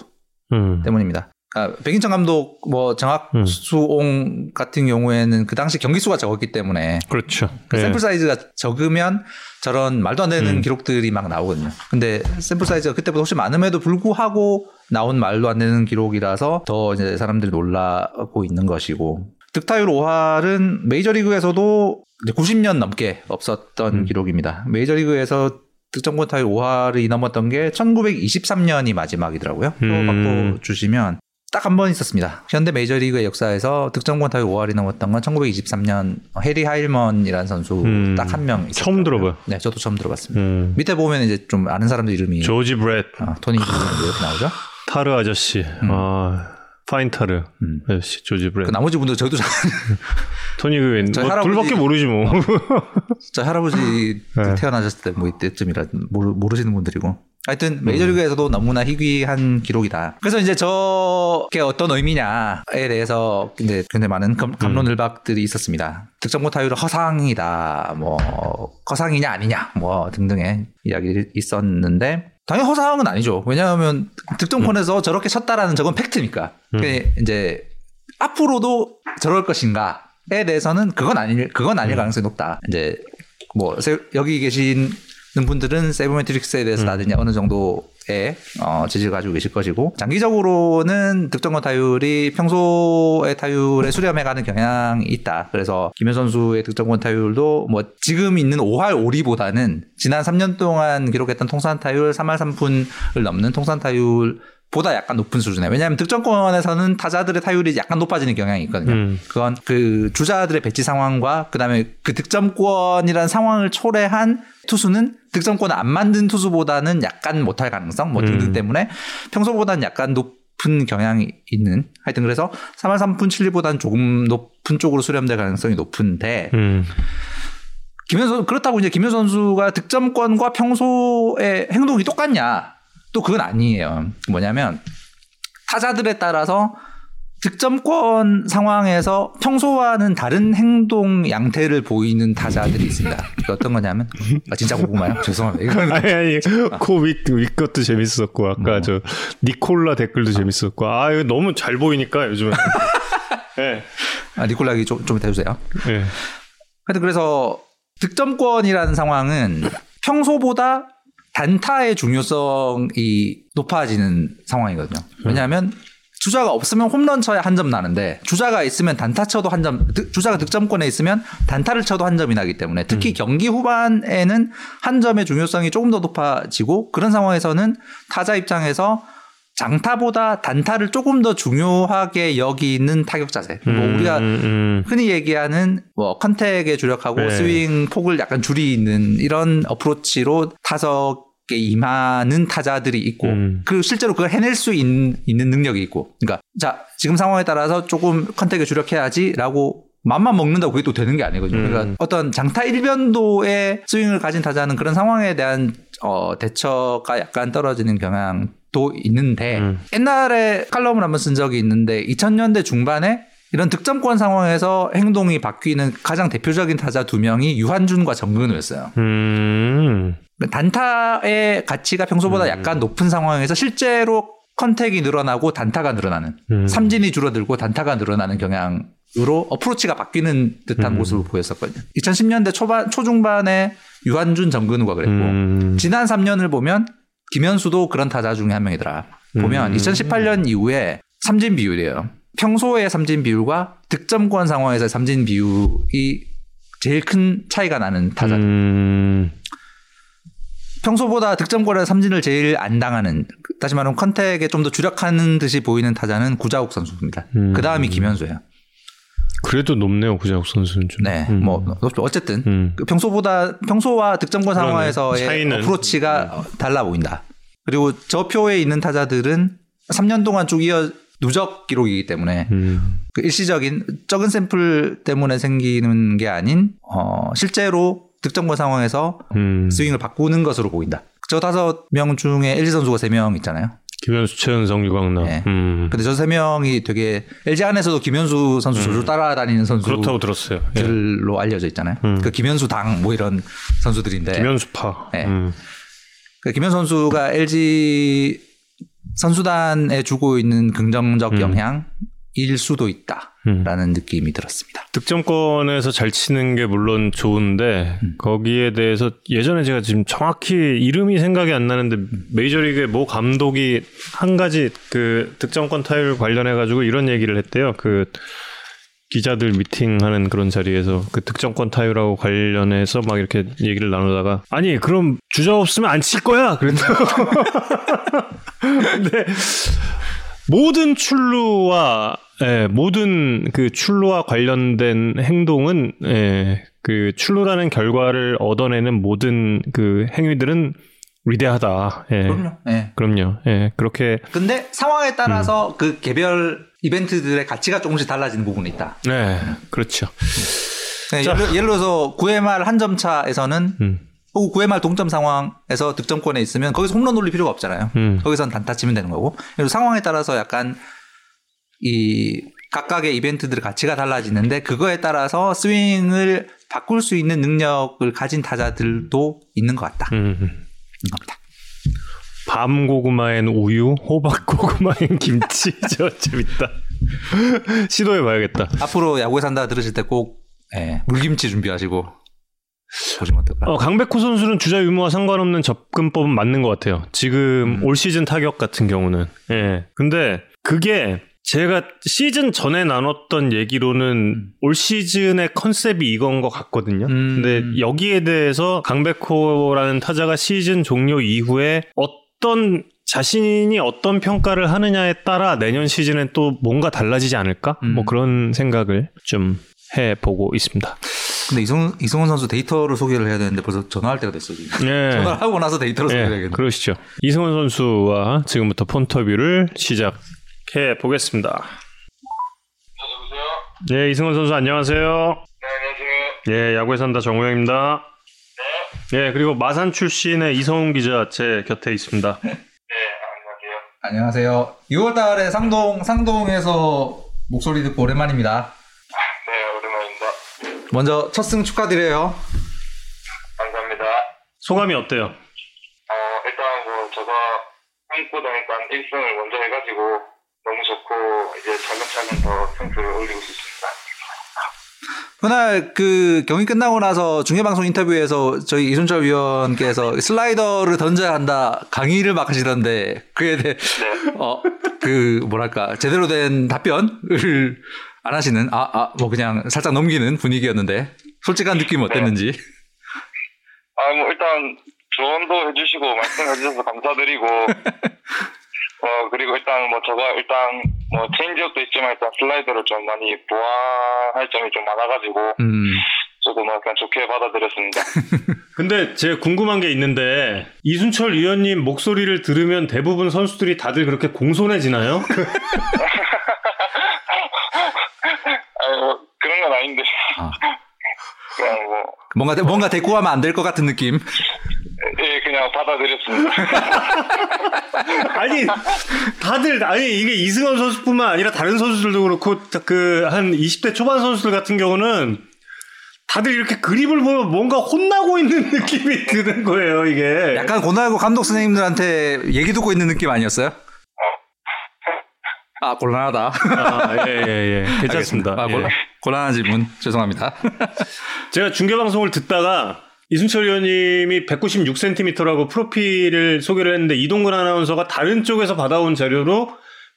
음. 때문입니다. 아, 백인천 감독 뭐 정학수옹 같은 경우에는 그 당시 경기 수가 적었기 때문에 그렇죠. 그 예. 샘플 사이즈가 적으면 저런 말도 안 되는 음. 기록들이 막 나오거든요. 근데 샘플 사이즈가 그때보다 훨씬 많음에도 불구하고 나온 말도 안 되는 기록이라서 더 이제 사람들이 놀라고 있는 것이고 득타율 5할은 메이저리그에서도 이제 90년 넘게 없었던 음. 기록입니다. 메이저리그에서 득점권 타율 5할이 넘었던 게 1923년이 마지막이더라고요. 표 음. 바꿔 주시면 딱 한 번 있었습니다. 현대 메이저리그의 역사에서 득점권 타율 5할이 넘었던 건 1923년 해리 하일먼이라는 선수 음, 딱한 명. 처음 들어봐요. 네, 저도 처음 들어봤습니다. 음. 밑에 보면 이제 좀 아는 사람들 이름이 조지 브렛, 아, 토니 이렇게 나오죠. 타르 아저씨, 아 파인 타르 음. 아저씨, 조지 브렛. 그 나머지 분들 저도 잘, 토니 그웬 뭐 할아버지- 둘밖에 모르지 뭐. 저 할아버지 네. 태어나셨을 때 뭐 이때쯤이라 모르, 모르시는 분들이고. 하여튼 메이저리그에서도 너무나 희귀한 기록이다. 그래서 이제 저게 어떤 의미냐에 대해서 이제 굉장히 많은 감, 감론을박들이 있었습니다. 득점권 타율은 허상이다, 뭐 허상이냐 아니냐, 뭐 등등의 이야기들이 있었는데 당연히 허상은 아니죠. 왜냐하면 득점권에서 저렇게 쳤다라는 저건 팩트니까. 근데 이제 앞으로도 저럴 것인가에 대해서는 그건 아닐 그건 아닐 가능성이 높다. 이제 뭐 세- 여기 계신 분들은 세브메트릭스에 대해서 나든지 어느 정도 의 어, 지지를 가지고 계실 것이고 장기적으로는 득점권 타율이 평소의 타율에 수렴해가는 경향이 있다. 그래서 김현 선수의 득점권 타율도 뭐 지금 있는 5할 5리보다는 지난 3년 동안 기록했던 통산 타율 3할 3푼을 넘는 통산 타율 보다 약간 높은 수준에 왜냐하면 득점권에서는 타자들의 타율이 약간 높아지는 경향이 있거든요. 음. 그건 그 주자들의 배치 상황과 그다음에 그 득점권이라는 상황을 초래한 투수는 득점권을 안 만든 투수보다는 약간 못할 가능성 뭐 등등 음. 때문에 평소보다는 약간 높은 경향이 있는 하여튼 그래서 3할 3푼 7리보다는 조금 높은 쪽으로 수렴될 가능성이 높은데 음. 김현 선수 그렇다고 이제 김현 선수가 득점권과 평소의 행동이 똑같냐? 또 그건 아니에요. 뭐냐면 타자들에 따라서 득점권 상황에서 평소와는 다른 행동 양태를 보이는 타자들이 있습니다. 이게 어떤 거냐면 아, 진짜 궁금해요. 죄송합니다. 이건 아니 아니 코윗 윗 것도 재밌었고 아까 뭐. 저 니콜라 댓글도 재밌었고 아 이거 너무 잘 보이니까 요즘에. 예. 아, 니콜라기 좀, 좀 이따 해주세요. 예. 하여튼 그래서 득점권이라는 상황은 평소보다 단타의 중요성이 높아지는 상황이거든요. 왜냐하면 주자가 없으면 홈런 쳐야 한 점 나는데 주자가 있으면 단타 쳐도 한 점, 주자가 득점권에 있으면 단타를 쳐도 한 점이 나기 때문에 특히 경기 후반에는 한 점의 중요성이 조금 더 높아지고 그런 상황에서는 타자 입장에서 장타보다 단타를 조금 더 중요하게 여기는 타격 자세. 뭐 우리가 음, 음. 흔히 얘기하는 뭐 컨택에 주력하고 네. 스윙 폭을 약간 줄이는 이런 어프로치로 타석에 임하는 타자들이 있고 음. 그 실제로 그걸 해낼 수 있, 는 능력이 있고 그러니까 자 지금 상황에 따라서 조금 컨택에 주력해야지라고 맘만 먹는다고 그게 또 되는 게 아니거든요. 음. 그러니까 어떤 장타 일변도의 스윙을 가진 타자는 그런 상황에 대한 어, 대처가 약간 떨어지는 경향도 있는데 음. 옛날에 칼럼을 한번 쓴 적이 있는데 2000년대 중반에 이런 득점권 상황에서 행동이 바뀌는 가장 대표적인 타자 두 명이 유한준과 정근우였어요. 음. 단타의 가치가 평소보다 음. 약간 높은 상황에서 실제로 컨택이 늘어나고 단타가 늘어나는 음. 삼진이 줄어들고 단타가 늘어나는 경향으로 어프로치가 바뀌는 듯한 음. 모습을 보였었거든요. 2010년대 초반 초중반에 유한준 정근우가 그랬고 음. 지난 3년을 보면 김현수도 그런 타자 중에 한 명이더라. 보면 음. 2018년 이후에 삼진 비율이에요. 평소의 삼진 비율과 득점권 상황에서 삼진 비율이 제일 큰 차이가 나는 타자. 음. 평소보다 득점권에서 삼진을 제일 안 당하는 다시 말하면 컨택에 좀 더 주력하는 듯이 보이는 타자는 구자욱 선수입니다. 음. 그 다음이 김현수예요. 그래도 높네요 구자욱 선수는 좀. 네, 음. 뭐 어쨌든 음. 그 평소보다 평소와 득점권 그러네. 상황에서의 차이는. 어프로치가 달라 보인다. 그리고 저 표에 있는 타자들은 3년 동안 쭉 이어 누적 기록이기 때문에 음. 그 일시적인 적은 샘플 때문에 생기는 게 아닌 어, 실제로 득점권 상황에서 음. 스윙을 바꾸는 것으로 보인다. 저 다섯 명 중에 LG 선수가 세 명 있잖아요. 김현수, 최은성, 유광남. 네. 음. 근데 저 세 명이 되게 LG 안에서도 김현수 선수 조조 따라다니는 선수 그렇다고 들었어요. 예. 들로 알려져 있잖아요. 음. 그 김현수 당 뭐 이런 선수들인데 김현수파. 네. 음. 그 김현 선수가 LG 선수단에 주고 있는 긍정적 음. 영향 일 수도 있다라는 음. 느낌이 들었습니다. 득점권에서 잘 치는 게 물론 좋은데 음. 거기에 대해서 예전에 제가 지금 정확히 이름이 생각이 안 나는데 메이저리그의 모 감독이 한 가지 그 득점권 타율 관련해 가지고 이런 얘기를 했대요. 그 기자들 미팅하는 그런 자리에서 그 득점권 타율하고 관련해서 막 이렇게 얘기를 나누다가 아니 그럼 주자 없으면 안 칠 거야 그랬다. 근데 모든 출루와 예, 모든 그 출루와 관련된 행동은 예, 그 출루라는 결과를 얻어내는 모든 그 행위들은 위대하다. 예. 그럼요. 예. 그럼요. 예. 그렇게 근데 상황에 따라서 음. 그 개별 이벤트들의 가치가 조금씩 달라지는 부분이 있다. 네. 그렇죠. 네, 자. 예를, 예를 들어서 9회 말 한 점 차에서는 음. 혹은 9회 말 동점 상황에서 득점권에 있으면 거기서 홈런 돌릴 필요가 없잖아요. 음. 거기선 단타 치면 되는 거고. 그리고 상황에 따라서 약간 이 각각의 이벤트들의 가치가 달라지는데 그거에 따라서 스윙을 바꿀 수 있는 능력을 가진 타자들도 있는 것 같다. 음. 겁니다. 밤 고구마엔 우유, 호박 고구마엔 김치. 저 재밌다. 시도해 봐야겠다. 앞으로 야구에 산다 들으실 때꼭 예, 물김치 준비하시고 보시면 어떨까. 어, 강백호 선수는 주자 유무와 상관없는 접근법은 맞는 것 같아요. 지금 올 시즌 타격 같은 경우는. 예. 근데 그게 제가 시즌 전에 나눴던 얘기로는 올 시즌의 컨셉이 이건 것 같거든요. 음. 근데 여기에 대해서 강백호라는 타자가 시즌 종료 이후에 어떤 자신이 어떤 평가를 하느냐에 따라 내년 시즌엔 또 뭔가 달라지지 않을까? 음. 뭐 그런 생각을 좀 해보고 있습니다. 근데 이승, 이승훈 선수 데이터를 소개를 해야 되는데 벌써 전화할 때가 됐어. 지금. 예. 전화를 하고 나서 데이터를 예, 소개해야겠네. 그러시죠. 이승원 선수와 지금부터 폰터뷰를 시작해 보겠습니다. 네, 이승원 선수 안녕하세요. 네, 안녕하세요. 예, 야구에 산다 정우영입니다. 네. 예, 그리고 마산 출신의 이성훈 기자 제 곁에 있습니다. 네, 안녕하세요. 안녕하세요. 6월 달에 상동, 상동에서 목소리 듣고 오랜만입니다. 먼저 첫 승 축하드려요. 감사합니다. 소감이 어때요? 어, 일단 뭐 제가 꿈꾸던 일단 1승을 먼저 해가지고 너무 좋고 이제 차근차근 더 승수를 올리고 싶습니다. 그날 그 경기 끝나고 나서 중계방송 인터뷰에서 저희 이순철 위원께서 슬라이더를 던져야 한다 강의를 막 하시던데 그에 대해 네. 어, 그 뭐랄까 제대로 된 답변을 안 하시는 아 아 뭐 그냥 살짝 넘기는 분위기였는데 솔직한 느낌 어땠는지. 아, 뭐 일단 조언도 해주시고 말씀해 주셔서 감사드리고. 어, 그리고 일단 뭐 제가 일단 뭐 체인지업도 있지만 일단 슬라이더를 좀 많이 보완할 점이 좀 많아가지고 음. 저도 뭐 그냥 좋게 받아들였습니다. 근데 제가 궁금한 게 있는데 이순철 위원님 목소리를 들으면 대부분 선수들이 다들 그렇게 공손해지나요? 아니 뭐 그런 건 아닌데 아. 그냥 뭐 뭔가 뭔가 대꾸하면 안 될 것 같은 느낌 예, 그냥 받아들였습니다. 아니 다들 아니 이게 이승원 선수뿐만 아니라 다른 선수들도 그렇고 그 한 20대 초반 선수들 같은 경우는 다들 이렇게 그립을 보면 뭔가 혼나고 있는 느낌이 드는 거예요 이게. 약간 고나고 감독 선생님들한테 얘기 듣고 있는 느낌 아니었어요? 아 곤란하다 아 예 예 예, 예. 괜찮습니다. 아, 예. 곤란, 곤란한 질문 죄송합니다 제가 중계 방송을 듣다가 이순철 위원님이 196cm라고 프로필을 소개를 했는데 이동근 아나운서가 다른 쪽에서 받아온 자료로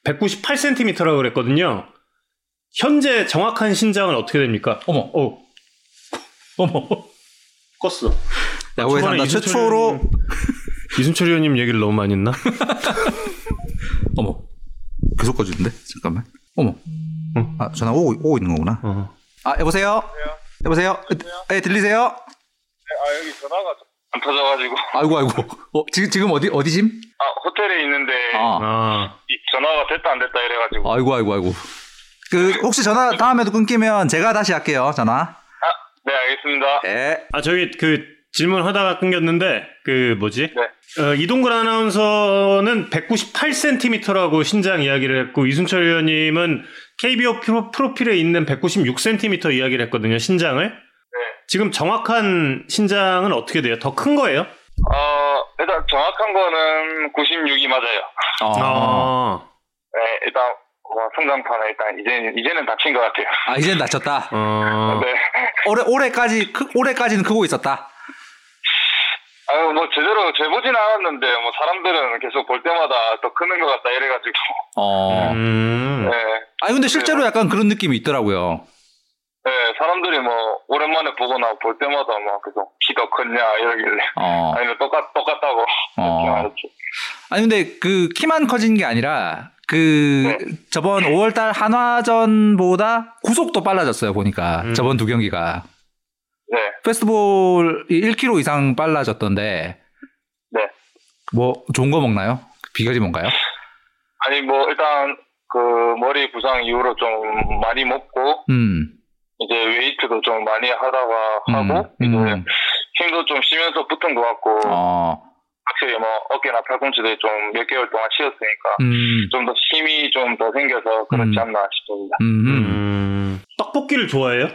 198cm라고 그랬거든요. 현재 정확한 신장은 어떻게 됩니까? 어머 어. 어머. 껐어. 야구에 초반에 산다 최초로 이순철 위원님 얘기를 너무 많이 했나? 어머 계속 꺼주는데? 잠깐만. 어머. 아 전화 오고, 오고 있는 거구나. 어. 아 여보세요? 여보세요? 예 들리세요? 아 여기 전화가 안 터져가지고. 아이고 아이고. 어 지금 지금 어디 어디심? 아 호텔에 있는데 아. 아. 이 전화가 됐다 안 됐다 이래가지고. 아이고 아이고 아이고. 그 혹시 전화 다음에도 끊기면 제가 다시 할게요 전화. 네 알겠습니다. 예. 아 저기 그 질문 하다가 끊겼는데 그 뭐지? 네. 어, 이동근 아나운서는 198cm라고 신장 이야기를 했고 이순철 위원님은 KBO 프로, 프로필에 있는 196cm 이야기를 했거든요. 신장을. 네. 지금 정확한 신장은 어떻게 돼요? 더 큰 거예요? 어 일단 정확한 거는 96이 맞아요. 어. 아, 네 일단 뭐 성장판에 일단 이제 이제는 다친 것 같아요. 아 이젠 다쳤다 어, 네. 올해 올해까지 크, 올해까지는 크고 있었다 아유 뭐 제대로 재보진 않았는데 뭐 사람들은 계속 볼 때마다 더 크는 것 같다 이래가지고. 어 음. 네. 아니 근데 실제로 약간 그런 느낌이 있더라고요 네, 사람들이 뭐 오랜만에 보거나 볼 때마다 막 계속 키가 컸냐 이러길래 어 아니면 똑같 똑같다고 어. 말했지. 아니 근데 그 키만 커진 게 아니라 그 저번 5월달 한화전보다 구속도 빨라졌어요 보니까 음. 저번 두 경기가 네, 페스티벌이 1km 이상 빨라졌던데 네. 뭐 좋은 거 먹나요? 비결이 뭔가요? 아니 뭐 일단 그 머리 부상 이후로 좀 많이 먹고 음, 이제 웨이트도 좀 많이 하다가 음, 하고 이제 음. 힘도 좀 쉬면서 붙은 것 같고 어, 확실히 뭐 어깨나 팔꿈치도 좀 몇 개월 동안 쉬었으니까 음, 좀더 힘이 좀 더 생겨서 그렇지 음. 않나 싶습니다. 음, 음. 음, 떡볶이를 좋아해요?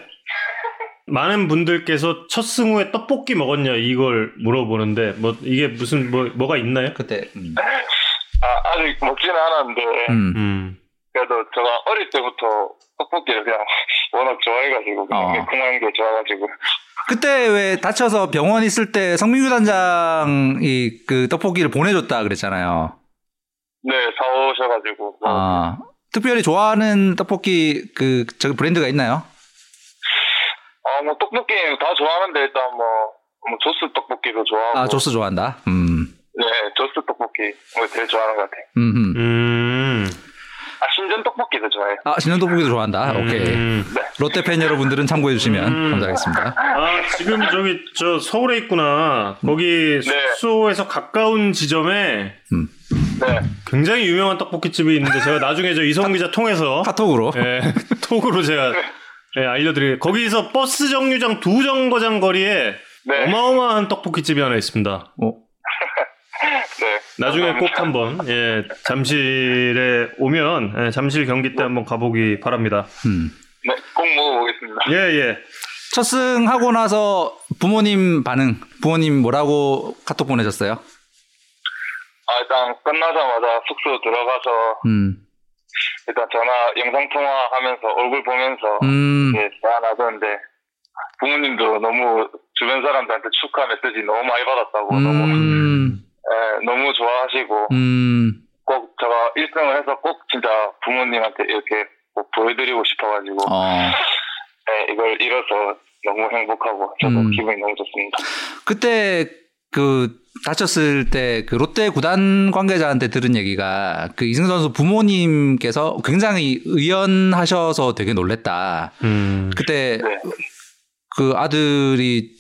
많은 분들께서 첫 승후에 떡볶이 먹었냐 이걸 물어보는데 뭐 이게 무슨 뭐 뭐가 있나요? 그때 음. 아, 아직 먹지는 않았는데 음. 음. 그래도 제가 어릴 때부터 떡볶이를 그냥 워낙 좋아해가지고 그냥 어. 매콤한 게 좋아가지고 그때 왜 다쳐서 병원 있을 때 성민규 단장이 그 떡볶이를 보내줬다 그랬잖아요. 네 사오셔가지고 뭐 아, 특별히 좋아하는 떡볶이 그 저기 브랜드가 있나요? 아, 뭐, 떡볶이 다 좋아하는데, 일단 뭐, 뭐 조스 떡볶이도 좋아하고. 아, 조스 좋아한다. 음. 네, 조스 떡볶이. 뭐 제일 좋아하는 것 같아요. 음. 음. 음. 아, 신전 떡볶이도 좋아해요. 아, 신년 떡볶이도 좋아한다. 오케이. 음. 롯데 팬 여러분들은 참고해 주시면 음. 감사하겠습니다. 아 지금 저기 저 서울에 있구나. 거기 네. 숙소에서 가까운 지점에 네. 굉장히 유명한 떡볶이 집이 있는데 제가 나중에 저 이성 기자 통해서 카톡으로. 예, 톡으로 제가 예, 알려드릴게요. 거기서 버스 정류장 두 정거장 거리에 네. 어마어마한 떡볶이 집이 하나 있습니다. 어, 네. 나중에 꼭 감사합니다. 한번 예, 잠실에 오면 예, 잠실 경기 때 한번 가보기 바랍니다. 음. 네, 꼭 먹어보겠습니다. 예 예. 첫승 하고 나서 부모님 반응, 부모님 뭐라고 카톡 보내셨어요? 아, 일단 끝나자마자 숙소 들어가서 음. 일단 전화, 영상 통화하면서 얼굴 보면서 음. 이제 대화나누는데 부모님도 너무 주변 사람들한테 축하 메시지 너무 많이 받았다고 너무, 음. 예, 너무 좋아하시고 음. 꼭 제가 1등을 해서 꼭 진짜 부모님한테 이렇게 꼭 보여드리고 싶어가지고 어. 네, 이걸 잃어서 너무 행복하고 저도 음. 기분이 너무 좋습니다. 그때 그 다쳤을 때 그 롯데 구단 관계자한테 들은 얘기가 그 이승 선수 부모님께서 굉장히 의연하셔서 되게 놀랬다. 음. 그때 네. 그 아들이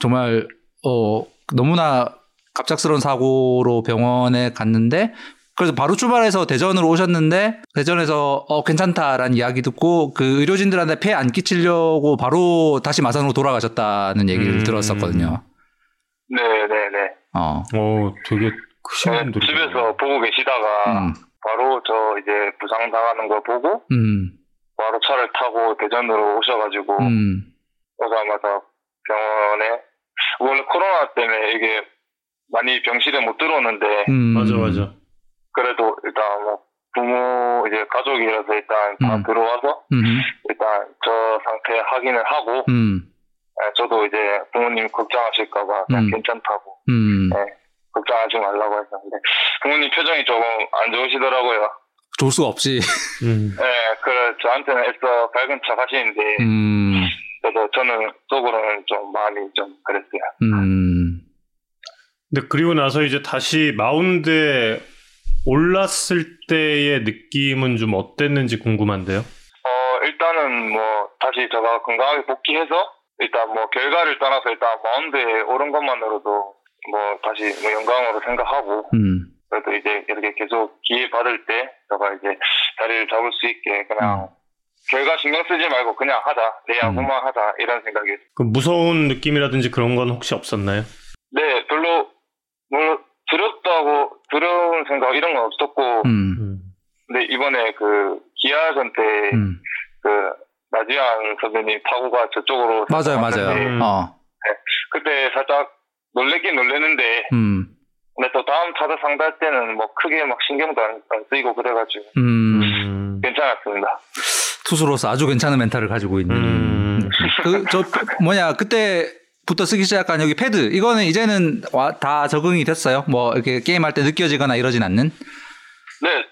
정말 어 너무나 갑작스러운 사고로 병원에 갔는데 그래서 바로 출발해서 대전으로 오셨는데 대전에서 어 괜찮다라는 이야기 듣고 그 의료진들한테 폐 안 끼치려고 바로 다시 마산으로 돌아가셨다는 얘기를 음. 들었었거든요. 네네네. 어. 오 되게 크신 네, 분들이 집에서 보고 계시다가 음. 바로 저 이제 부상 당하는 걸 보고 음. 바로 차를 타고 대전으로 오셔가지고 음. 오자마자 병원에 원래 코로나 때문에 이게 많이 병실에 못 들어오는데 음. 맞아 맞아. 그래도 일단 뭐 부모 이제 가족이라서 일단 다 음. 들어와서 음. 일단 저 상태 확인을 하고 음. 예, 저도 이제 부모님 걱정하실까봐 그냥 음. 괜찮다고 음. 걱정하지 말라고 했었는데 부모님 표정이 조금 안 좋으시더라고요. 좋을 수가 없지. 음. 네, 그래 저한테는 애써 밝은 척 하시는데 음. 그래서 저는 속으로는 좀 마음이 좀 그랬어요. 음. 근데 그리고 나서 이제 다시 마운드에 올랐을 때의 느낌은 좀 어땠는지 궁금한데요. 어 일단은 뭐 다시 제가 건강하게 복귀해서 일단 뭐 결과를 떠나서 일단 마운드에 오른 것만으로도 뭐 다시 뭐 영광으로 생각하고 음. 그래도 이제 이렇게 계속 기회 받을 때 제가 이제 자리를 잡을 수 있게 그냥 결과 신경 쓰지 말고 그냥 하자 내 야구만 하자 이런 생각이 그 무서운 느낌이라든지 그런 건 혹시 없었나요? 네 별로 뭐 두렵다고 두려운 생각 이런 건 없었고 음. 음. 근데 이번에 그 기아전 때그 음. 나지안 선배님 타구가 저쪽으로 맞아요, 맞아요. 음. 어. 그때 살짝 놀랬긴 놀랬는데 음. 근데 또 다음 타자 상대할 때는 뭐 크게 막 신경도 안, 안 쓰이고 그래가지고 음. 음. 괜찮았습니다. 투수로서 아주 괜찮은 멘탈을 가지고 있는. 음. 그, 저, 뭐냐, 그때 부터 쓰기 시작한 여기 패드. 이거는 이제는 와, 다 적응이 됐어요. 뭐, 이렇게 게임할 때 느껴지거나 이러진 않는. 네,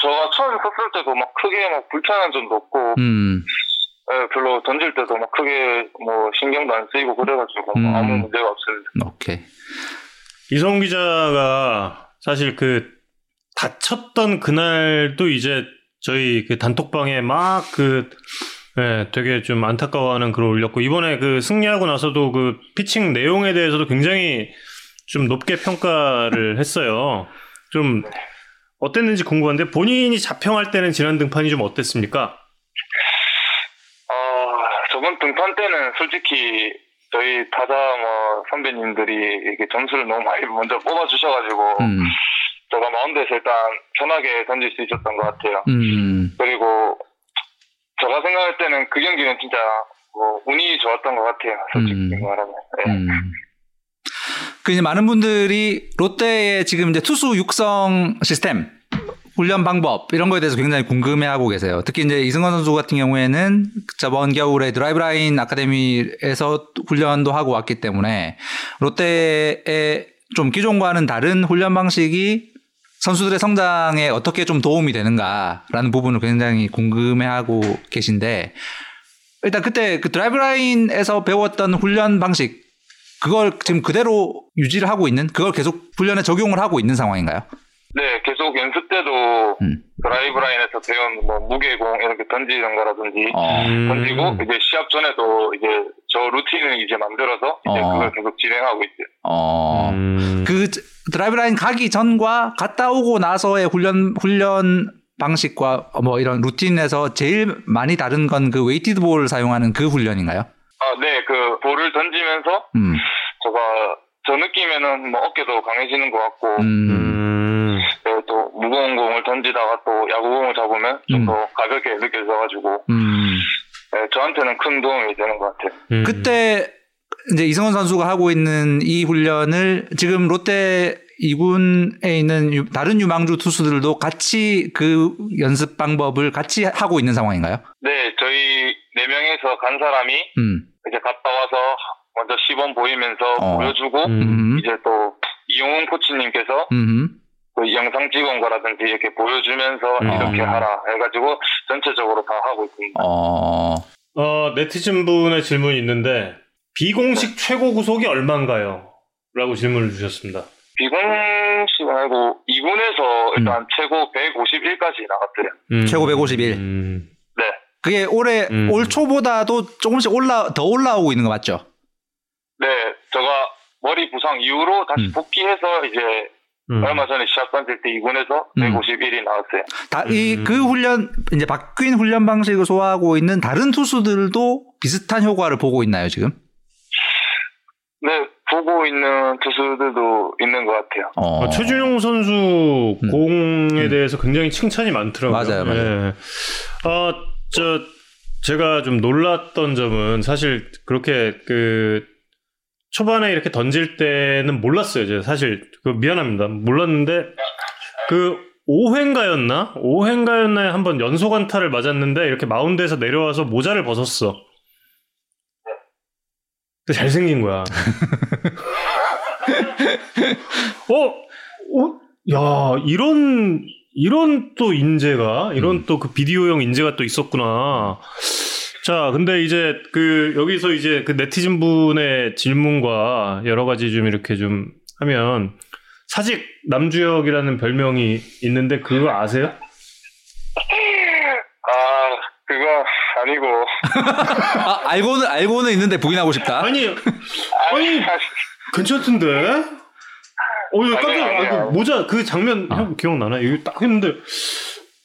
저, 가 처음 섰을 때도 막 크게 막 불편한 점도 없고 음. 예, 별로 던질 때도 막 크게 뭐 신경도 안 쓰이고 그래가지고 뭐 음. 아무 문제가 없습니다. 오케이. 이성 기자가 사실 그 다쳤던 그날도 이제 저희 그 단톡방에 막그 예, 되게 좀 안타까워하는 글을 올렸고 이번에 그 승리하고 나서도 그 피칭 내용에 대해서도 굉장히 좀 높게 평가를 했어요. 좀 어땠는지 궁금한데 본인이 자평할 때는 지난 등판이 좀 어땠습니까? 어, 저번 등판 때는 솔직히 저희 타자 뭐 선배님들이 이렇게 점수를 너무 많이 먼저 뽑아주셔가지고 음, 제가 마운드에서 일단 편하게 던질 수 있었던 것 같아요. 음, 그리고 제가 생각할 때는 그 경기는 진짜 뭐 운이 좋았던 것 같아요. 솔직히 음. 말하면. 네. 음. 그 이제 많은 분들이 롯데의 지금 이제 투수 육성 시스템 훈련 방법 이런 거에 대해서 굉장히 궁금해하고 계세요. 특히 이제 이승원 선수 같은 경우에는 저번 겨울에 드라이브라인 아카데미에서 훈련도 하고 왔기 때문에 롯데의 좀 기존과는 다른 훈련 방식이 선수들의 성장에 어떻게 좀 도움이 되는가라는 부분을 굉장히 궁금해하고 계신데 일단 그때 그 Driveline에서 배웠던 훈련 방식 그걸 지금 그대로 유지를 하고 있는 그걸 계속 훈련에 적용을 하고 있는 상황인가요? 네, 계속 연습 때도 음. Driveline에서 배운 뭐 무게공 이렇게 던지는 거라든지 어. 음. 던지고 이제 시합 전에도 이제 저 루틴을 이제 만들어서 이제 어. 그걸 계속 진행하고 있어요. 어. 음. 그 Driveline 가기 전과 갔다 오고 나서의 훈련 훈련 방식과 뭐 이런 루틴에서 제일 많이 다른 건 그 weighted ball을 사용하는 그 훈련인가요? 아, 네, 그 볼을 던지면서 음. 제가 저 느낌에는 뭐 어깨도 강해지는 것 같고 음. 또 무거운 공을 던지다가 또 야구공을 잡으면 좀 음. 더 가볍게 느껴져가지고 음. 네, 저한테는 큰 도움이 되는 것 같아요. 음. 그때 이제 이승헌 선수가 하고 있는 이 훈련을 지금 롯데 2군에 있는 유- 다른 유망주 투수들도 같이 그 연습 방법을 같이 하고 있는 상황인가요? 네, 저희 네 명에서 간 사람이 음. 이제 갔다 와서 먼저 시범 보이면서 어. 보여주고 음. 음. 이제 또 이용훈 코치님께서 음. 그 영상 찍은 거라든지 이렇게 보여주면서 음. 이렇게 하라 해가지고 전체적으로 다 하고 있습니다. 어. 어, 네티즌 분의 질문이 있는데 비공식 최고 구속이 얼마인가요? 라고 질문을 주셨습니다. 비공식 말고 2군에서 일단 최고 151까지 나갔어요. 음. 최고 151. 음. 네. 그게 올해 음. 올 초보다도 조금씩 올라 더 올라오고 있는 거 맞죠? 네, 제가 머리 부상 이후로 다시 음. 복귀해서 이제 음. 얼마 전에 시합 던질 때 2군에서 음. 151이 나왔어요. 다이 음. 그 훈련 이제 바뀐 훈련 방식을 소화하고 있는 다른 투수들도 비슷한 효과를 보고 있나요 지금? 네, 보고 있는 투수들도 있는 것 같아요. 어. 어, 최준용 선수 음. 공에 음. 대해서 굉장히 칭찬이 많더라고요. 맞아요, 맞아요. 예. 어, 저 제가 좀 놀랐던 점은 사실 그렇게 그 초반에 이렇게 던질 때는 몰랐어요. 제가 사실 그 미안합니다. 몰랐는데 그 5회인가였나? 5회인가였나에 한번 연속 안타를 맞았는데 이렇게 마운드에서 내려와서 모자를 벗었어. 근데 잘생긴 거야. 어? 어? 야, 이런 이런 또 인재가 이런 또그 비디오형 인재가 또 있었구나. 자, 근데 이제 그 여기서 이제 그 네티즌 분의 질문과 여러 가지 좀 이렇게 좀 하면 사직 남주혁이라는 별명이 있는데 그거 아세요? 아, 그거 아니고. 아, 알고는 알고는 있는데 부인하고 싶다. 아니, 아니, 괜찮던데? 어, 이거 깜짝, 아니에요, 아니에요. 아이고, 모자 그 장면 형 기억나나? 이거 딱 했는데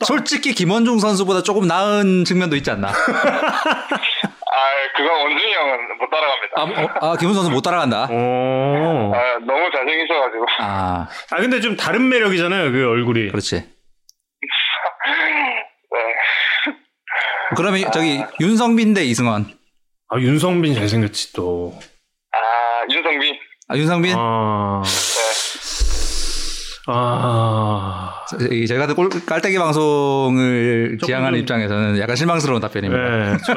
솔직히 김원중 선수보다 조금 나은 측면도 있지 않나? 아, 그거 원준이 형은 못 따라갑니다. 아, 어, 아 김원중 선수 못 따라간다. 어. 아, 너무 잘생기셔가지고. 아, 아 근데 좀 다른 매력이잖아요 그 얼굴이. 그렇지. 네. 그러면 저기 윤성빈 대 이승원. 아 윤성빈 잘생겼지 또. 아, 윤성빈. 아, 윤성빈? 아. 아. 이 저희 같은 꼴, 깔때기 방송을 조금 지향하는 좀- 입장에서는 약간 실망스러운 답변입니다. 네, 저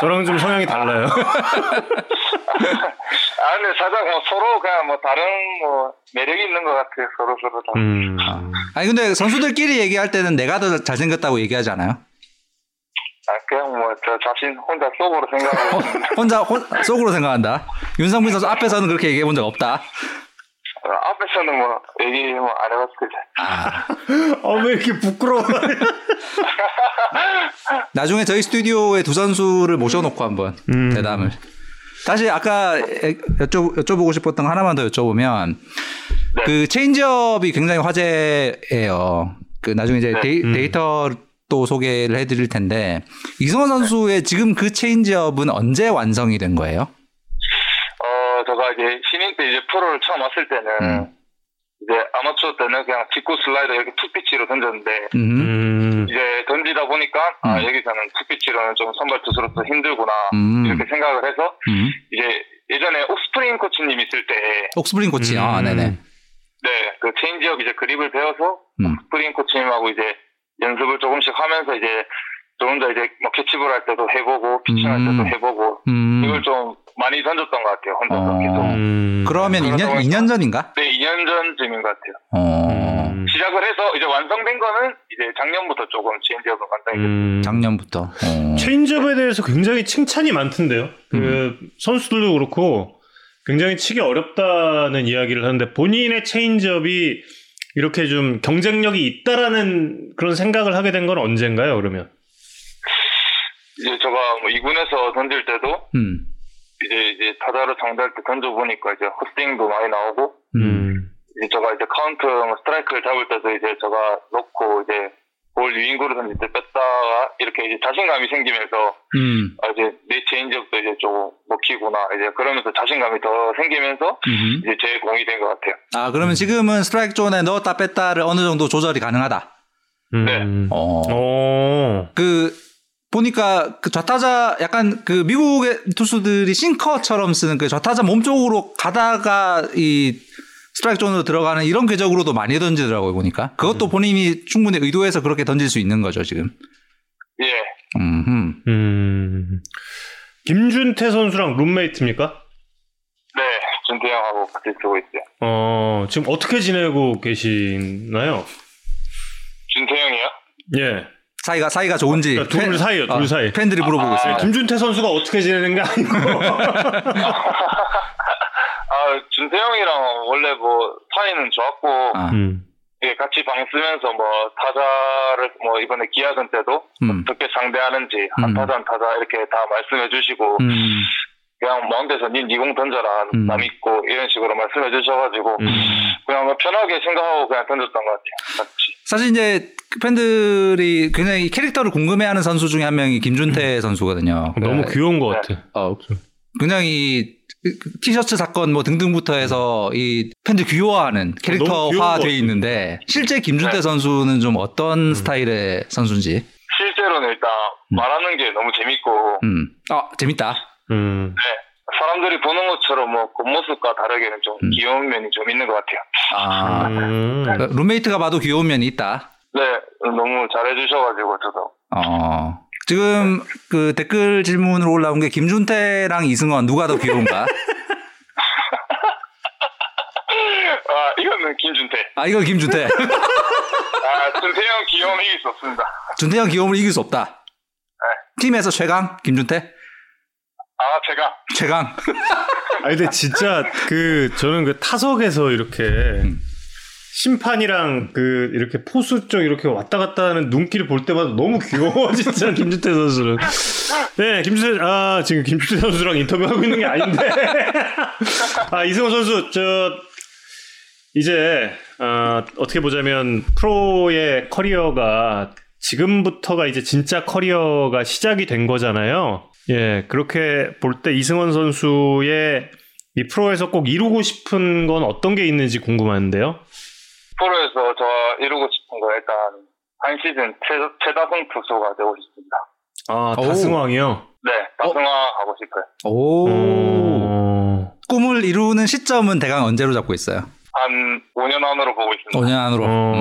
저랑 좀 성향이 달라요. 아, 근데 살짝 뭐 서로 그냥 뭐 다른 뭐 매력이 있는 것 같아요. 서로 서로 다. 음. 아니 근데 선수들끼리 얘기할 때는 내가 더 잘생겼다고 얘기하지 않아요? 아, 그냥 뭐 저 자신 혼자 속으로 생각하고 어, 혼자 혼, 속으로 생각한다. 윤성빈 선수 앞에서는 그렇게 얘기해 본 적 없다. 어, 앞에서는 뭐 얘기 뭐 안 해봤습니다. 아, 아, 왜 이렇게 부끄러워? 나중에 저희 스튜디오에 두 선수를 모셔놓고 한번 음. 대담을. 다시 아까 여쭤, 여쭤보고 싶었던 거 하나만 더 여쭤보면 네. 그 체인지업이 굉장히 화제예요. 그 나중에 이제 네. 데이, 음. 데이터도 소개를 해드릴 텐데 이승헌 선수의 지금 그 체인지업은 언제 완성이 된 거예요? 어, 제가 이제 신인 때 이제 프로를 처음 왔을 때는 음. 이제 아마추어 때는 그냥 직구 슬라이더 이렇게 two pitch로 던졌는데 음. 음. 이제 던지다 보니까 아 음. 여기서는 two pitch로는 좀 선발 투수로서 힘들구나 음. 이렇게 생각을 해서 음. 이제 예전에 옥스프링 코치님 있을 때 옥스프링 코치. 아, 음. 네네. 네, 그 체인지업 이제 그립을 배워서 음. 옥스프링 코치님하고 이제 연습을 조금씩 하면서 이제 저 혼자 이제 뭐 캐치볼 할 때도 해보고 피칭할 때도 음. 해보고 음. 이걸 좀 많이 던졌던 것 같아요 혼자서 어. 계속 음. 그러면 그러다 2년, 보니까- 2년 전인가? 네 2년 전쯤인 것 같아요 어. 음. 시작을 해서 이제 완성된 거는 이제 작년부터 조금 체인지업은 완성이 됐어요 음. 작년부터. 어. 체인지업에 대해서 굉장히 칭찬이 많던데요. 그 음. 선수들도 그렇고 굉장히 치기 어렵다는 이야기를 하는데 본인의 체인지업이 이렇게 좀 경쟁력이 있다라는 그런 생각을 하게 된 건 언젠가요? 그러면? 이제 제가 뭐 2군에서 던질 때도 음. 이제 이제 타자를 상대할 때 던져보니까 이제 헛스윙도 많이 나오고 음. 이제 제가 이제 카운트 뭐 스트라이크를 잡을 때도 이제 제가 놓고 이제 볼 유인구를 던질 때 뺐다가 이렇게 이제 자신감이 생기면서 음. 아, 이제 내 체인지업도 이제 좀 먹히구나 이제 그러면서 자신감이 더 생기면서 음. 이제 제 공이 된 것 같아요. 아, 그러면 지금은 스트라이크 존에 넣었다 뺐다를 어느 정도 조절이 가능하다. 음. 어. 어. 그 보니까 그 좌타자 약간 그 미국의 투수들이 싱커처럼 쓰는 그 좌타자 몸쪽으로 가다가 이 스트라이크 존으로 들어가는 이런 궤적으로도 많이 던지더라고요 보니까 그것도 본인이 충분히 의도해서 그렇게 던질 수 있는 거죠 지금. 예, 음. 음. 김준태 선수랑 룸메이트입니까? 네, 준태 형하고 같이 쓰고 있어요. 어, 지금 어떻게 지내고 계시나요? 준태 형이요? 예. 사이가 사이가 좋은지 그러니까 둘 팬- 사이요, 둘 어, 사이. 팬들이 물어보고 아, 있습니다. 김준태 선수가 어떻게 지내는 게 아니고. 아, 준태형이랑 원래 뭐 사이는 좋았고 아, 음. 예, 같이 방 쓰면서 뭐 타자를 뭐 이번에 기아전 때도 음. 어떻게 상대하는지 음. 한 타자 한 타자 이렇게 다 말씀해 주시고 음. 그냥 마운드에서 니 니공 던져라 음. 남 있고 이런 식으로 말씀해 주셔가지고 음. 그냥 뭐 편하게 생각하고 그냥 던졌던 것 같아요. 사실 이제 팬들이 굉장히 캐릭터를 궁금해하는 선수 중에 한 명이 김준태 선수거든요. 너무 그러니까 귀여운 것 같아. 어, 굉장히 티셔츠 사건 뭐 등등부터 해서 이 팬들 귀여워하는 것 캐릭터화 돼. 있는데 실제 김준태 네. 선수는 좀 어떤 스타일의 선수인지. 실제로는 일단 음. 말하는 게 너무 재밌고 음. 아, 재밌다. 음. 네, 사람들이 보는 것처럼 뭐 겉모습과 다르게는 좀 음. 귀여운 면이 좀 있는 것 같아요. 아. 음. 그러니까 룸메이트가 봐도 귀여운 면이 있다. 네, 너무 잘해주셔가지고 저도 어. 지금 그 댓글 질문으로 올라온 게 김준태랑 이승원 누가 더 귀여운가? 아 이거는 김준태. 아, 이거 김준태. 아 준태 형 귀여움 이길 수 없습니다. 준태 형 귀여움을 이길 수 없다. 팀에서 최강 김준태? 아 제가 최강. 아니 근데 진짜 그 저는 그 타석에서 이렇게 심판이랑 그 이렇게 포수 쪽 이렇게 왔다 갔다 하는 눈길을 볼 때마다 너무 귀여워 진짜 김준태 선수는. 네 김준태 아 지금 김준태 선수랑 인터뷰하고 있는 게 아닌데. 아 이승호 선수 저 이제 어, 어떻게 보자면 프로의 커리어가 지금부터가 이제 진짜 커리어가 시작이 된 거잖아요. 예, 그렇게 볼 때 이승원 선수의 이 프로에서 꼭 이루고 싶은 건 어떤 게 있는지 궁금한데요. 프로에서 저 이루고 싶은 거 일단 한 시즌 최, 최다승 투수가 되고 싶습니다. 아, 오. 다승왕이요. 네, 다승화 하고 싶어요. 오. 어. 꿈을 이루는 시점은 대강 언제로 잡고 있어요? 한 5년 안으로 보고 있습니다. 5년 안으로. 어.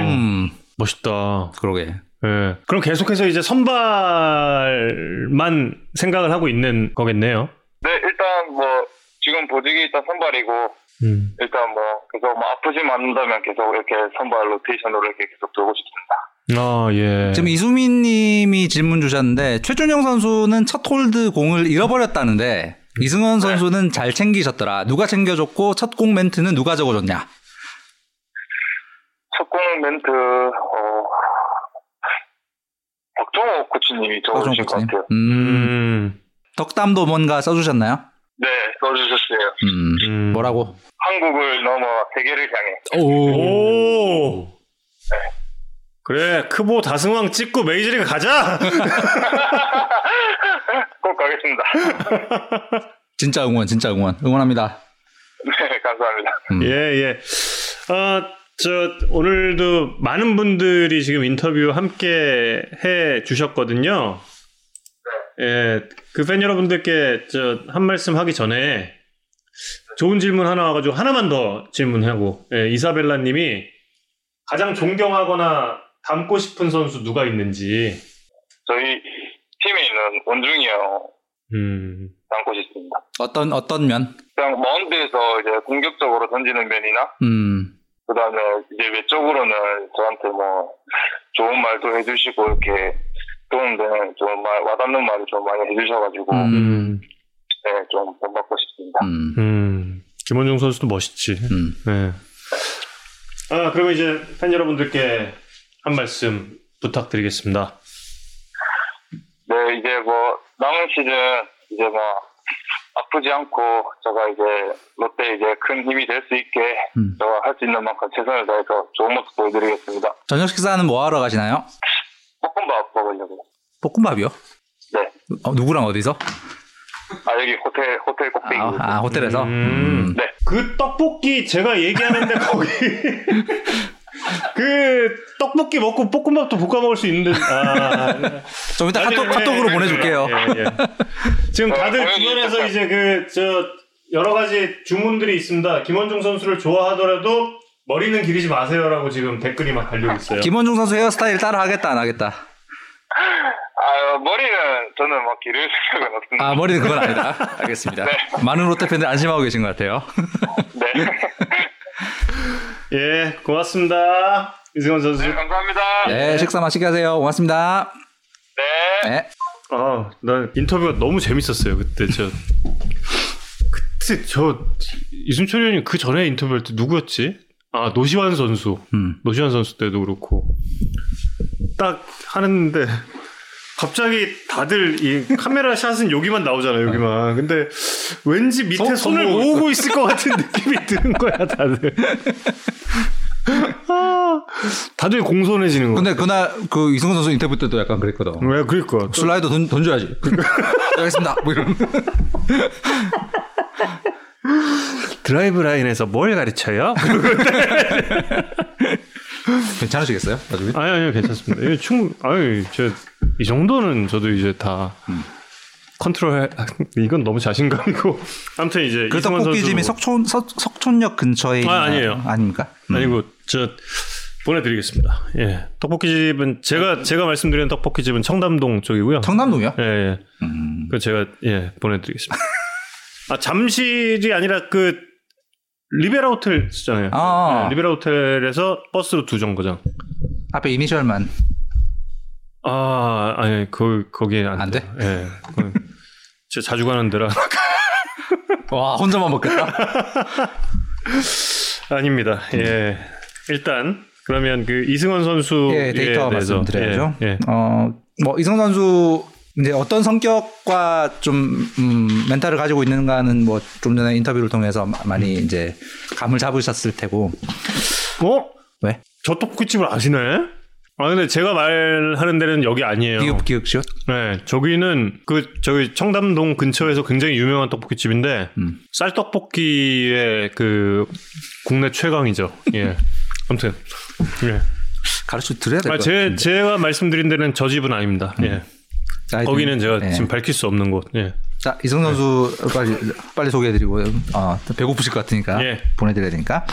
음. 멋있다. 그러게. 예. 그럼 계속해서 이제 선발만 생각을 하고 있는 거겠네요. 네, 일단 뭐 지금 보직이 일단 선발이고 음. 일단 뭐 계속 뭐 아프지만 않는다면 계속 이렇게 선발 로테이션으로 이렇게 계속 돌고 싶습니다. 아, 예. 지금 이수민 님이 질문 주셨는데 최준용 선수는 첫 홀드 공을 잃어버렸다는데 이승헌 선수는 잘 챙기셨더라. 누가 챙겨줬고 첫 공 멘트는 누가 적어줬냐? 첫 공 멘트 어 박종호 코치님이 적어주신 것. 같아요. 음, 음. 덕담도 뭔가 써주셨나요? 네, 써주셨어요. 음, 음. 뭐라고? 한국을 넘어 세계를 향해. 오. 오. 그래 크보 다승왕 찍고 메이저리그 가자. 꼭 가겠습니다. 진짜 응원, 진짜 응원. 응원합니다. 네, 감사합니다. 음. 예 예. 아 저 오늘도 많은 분들이 지금 인터뷰 함께 해 주셨거든요. 예, 그 팬 여러분들께 저 한 말씀 하기 전에 좋은 질문 하나 와가지고 하나만 더 질문하고 예, 이사벨라님이 가장 존경하거나 닮고 싶은 선수 누가 있는지. 저희 팀에 있는 원중이 형 음, 담고 싶습니다. 어떤 어떤 면? 그냥 마운드에서 이제 공격적으로 던지는 면이나 음, 그 다음에 이제 외적으로는 저한테 뭐 좋은 말도 해주시고 이렇게 도움되는 좀 말, 와닿는 말을 좀 많이 해주셔가지고 음. 음, 네, 좀 본받고 싶습니다. 음, 음. 김원중 선수도 멋있지. 음. 네. 아, 그러면 이제 팬 여러분들께 한 말씀 부탁드리겠습니다. 네, 이제 뭐 남은 시즌 이제 뭐 아프지 않고 제가 이제 롯데 이제 큰 힘이 될 수 있게 음. 제가 할 수 있는 만큼 최선을 다해서 좋은 모습 보여드리겠습니다. 저녁 식사는 뭐 하러 가시나요? 볶음밥 먹으려고. 볶음밥이요? 네. 어, 누구랑 어디서? 아 여기 호텔 호텔 꼭대기. 아, 아, 호텔에서. 음. 음. 네. 그 떡볶이 제가 얘기하는데 거기 그 떡볶이 먹고 볶음밥도 볶아 먹을 수 있는데 아, 좀 이따 카톡, 예, 카톡으로 예, 보내줄게요. 예, 예. 지금 다들 어, 주변에서 당연히 이제 그 저 여러 가지 주문들이 있습니다. 김원중 선수를 좋아하더라도 머리는 기르지 마세요라고 지금 댓글이 막 달리고 있어요. 김원중 선수 헤어스타일 따라 하겠다, 안 하겠다? 아 머리는 저는 뭐 기를 생각은 없습니다. 아, 머리는 그건 아니다. 알겠습니다. 많은 롯데 팬들 안심하고 계신 것 같아요. 네. 예, 고맙습니다. 이승원 선수. 네, 감사합니다. 네, 식사 맛있게 하세요. 고맙습니다. 네. 네. 아, 난 인터뷰가 너무 재밌었어요. 그때 저 그때 저 이순철 의원님 그 전에 인터뷰할 때 누구였지? 아, 노시환 선수. 음. 노시환 선수 때도 그렇고 딱 하는데 갑자기 다들 이 카메라 샷은 여기만 나오잖아요, 여기만. 근데 왠지 밑에 손- 손을 모으고 있을 것 같은 느낌이 드는 거야, 다들. 아, 다들 공손해지는 거야. 근데 그날 그 이승훈 선수 인터뷰 때도 약간 그랬거든. 왜 그러니까 슬라이더 던, 던져야지. 알겠습니다. 뭐 이런. 드라이브 라인에서 뭘 가르쳐요? 괜찮으시겠어요? 나중에? 아니 아니요 괜찮습니다. 이거 충 아니 저 이 정도는 저도 이제 다 컨트롤 해 이건 너무 자신감이고 아무튼 이제 그 떡볶이집이 석촌 석, 석촌역 근처에 아, 아니에요. 아닙니까? 음. 아니고 저 보내드리겠습니다. 예 떡볶이집은 제가 제가 말씀드리는 떡볶이집은 청담동 쪽이고요. 청담동이요? 예, 예. 음. 그 제가 예 보내드리겠습니다. 아 잠실이 아니라 그 리베라 호텔 있잖아요. 아. 예, 리베라 호텔에서 버스로 두 정거장. 앞에 이니셜만 아, 아니, 거, 거기에 안, 안 돼? 예. 그건 진짜 자주 가는 데라. 와 혼자만 먹겠다. 아닙니다. 예. 일단, 그러면 그 이승원 선수에 예, 데이터. 말씀드려야죠. 예, 예. 어, 뭐 이승훈 선수 이제 어떤 성격과 좀 음, 멘탈을 가지고 있는가는 뭐 좀 전에 인터뷰를 통해서 마- 많이 이제 감을 잡으셨을 테고 어? 왜? 저 떡볶이집을 아시네? 아, 근데 제가 말하는 데는 여기 아니에요. 기읍 기읍시옷 네, 저기는 그, 저기 청담동 근처에서 굉장히 유명한 떡볶이 집인데, 음. 쌀떡볶이의 그 국내 최강이죠. 예. 아무튼, 예. 가르쳐 드려야 될 아, 제, 같은데. 제가 말씀드린 데는 저 집은 아닙니다. 예. 자, 거기는 제가 예. 지금 밝힐 수 없는 곳. 예. 자 이승훈 선수 빨리 빨리 소개해드리고 어, 배고프실 것 같으니까 예. 보내드려야 되니까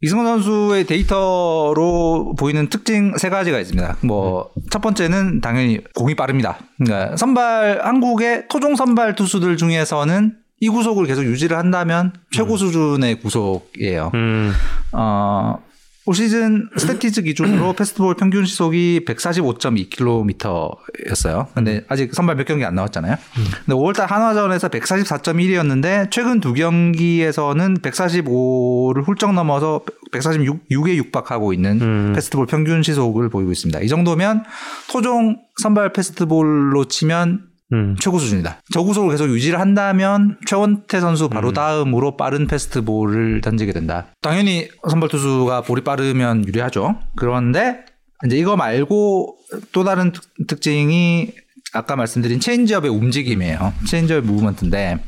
이승훈 선수의 데이터로 보이는 특징 세 가지가 있습니다. 뭐 첫 번째는 당연히 공이 빠릅니다. 그러니까 선발 한국의 토종 선발 투수들 중에서는 이 구속을 계속 유지를 한다면 최고 수준의 구속이에요. 음, 어, 올 시즌 스태티즈 기준으로 패스트볼 평균 시속이 145.2km였어요. 근데 아직 선발 몇 경기 안 나왔잖아요. 근데 5월달 한화전에서 144.1이었는데 최근 두 경기에서는 145를 훌쩍 넘어서 146에 육박하고 있는 음. 패스트볼 평균 시속을 보이고 있습니다. 이 정도면 토종 선발 패스트볼로 치면 음. 최고 수준이다. 저 구속을 계속 유지를 한다면 최원태 선수 바로 다음으로 빠른 패스트볼을 던지게 된다. 당연히 선발 투수가 볼이 빠르면 유리하죠. 그런데 이제 이거 말고 또 다른 특- 특징이 아까 말씀드린 체인지업의 움직임이에요. 체인지업 movement인데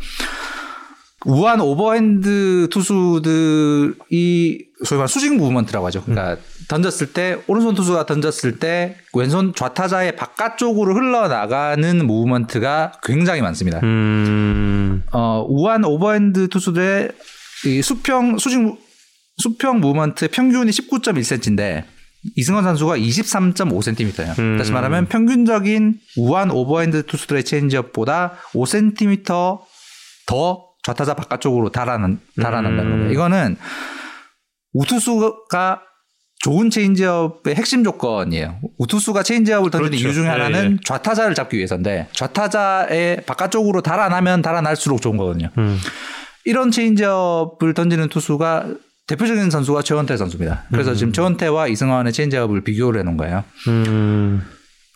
우완 오버핸드 투수들이 소위 말하는 수직 movement라고 하죠. 그러니까 던졌을 때 오른손 투수가 던졌을 때 왼손 좌타자의 바깥쪽으로 흘러나가는 movement가 굉장히 많습니다. 음. 어, 우완 오버핸드 투수들의 이 수평 수직 무- 수평 movement 평균이 19.1cm인데 이승헌 선수가 23.5cm예요. 음. 다시 말하면 평균적인 우완 오버핸드 투수들의 체인지업보다 5cm 더 좌타자 바깥쪽으로 달아난, 달아난다는 음. 거예요. 이거는 우투수가 좋은 체인지업의 핵심 조건이에요. 우투수가 체인지업을 던지는 그렇죠. 이유 중에 예, 하나는 예. 좌타자를 잡기 위해서인데 좌타자의 바깥쪽으로 달아나면 달아날수록 좋은 거거든요. 음. 이런 체인지업을 던지는 투수가 대표적인 선수가 최원태 선수입니다. 그래서 지금 최원태와 이승헌의 체인지업을 비교를 해놓은 거예요. 음.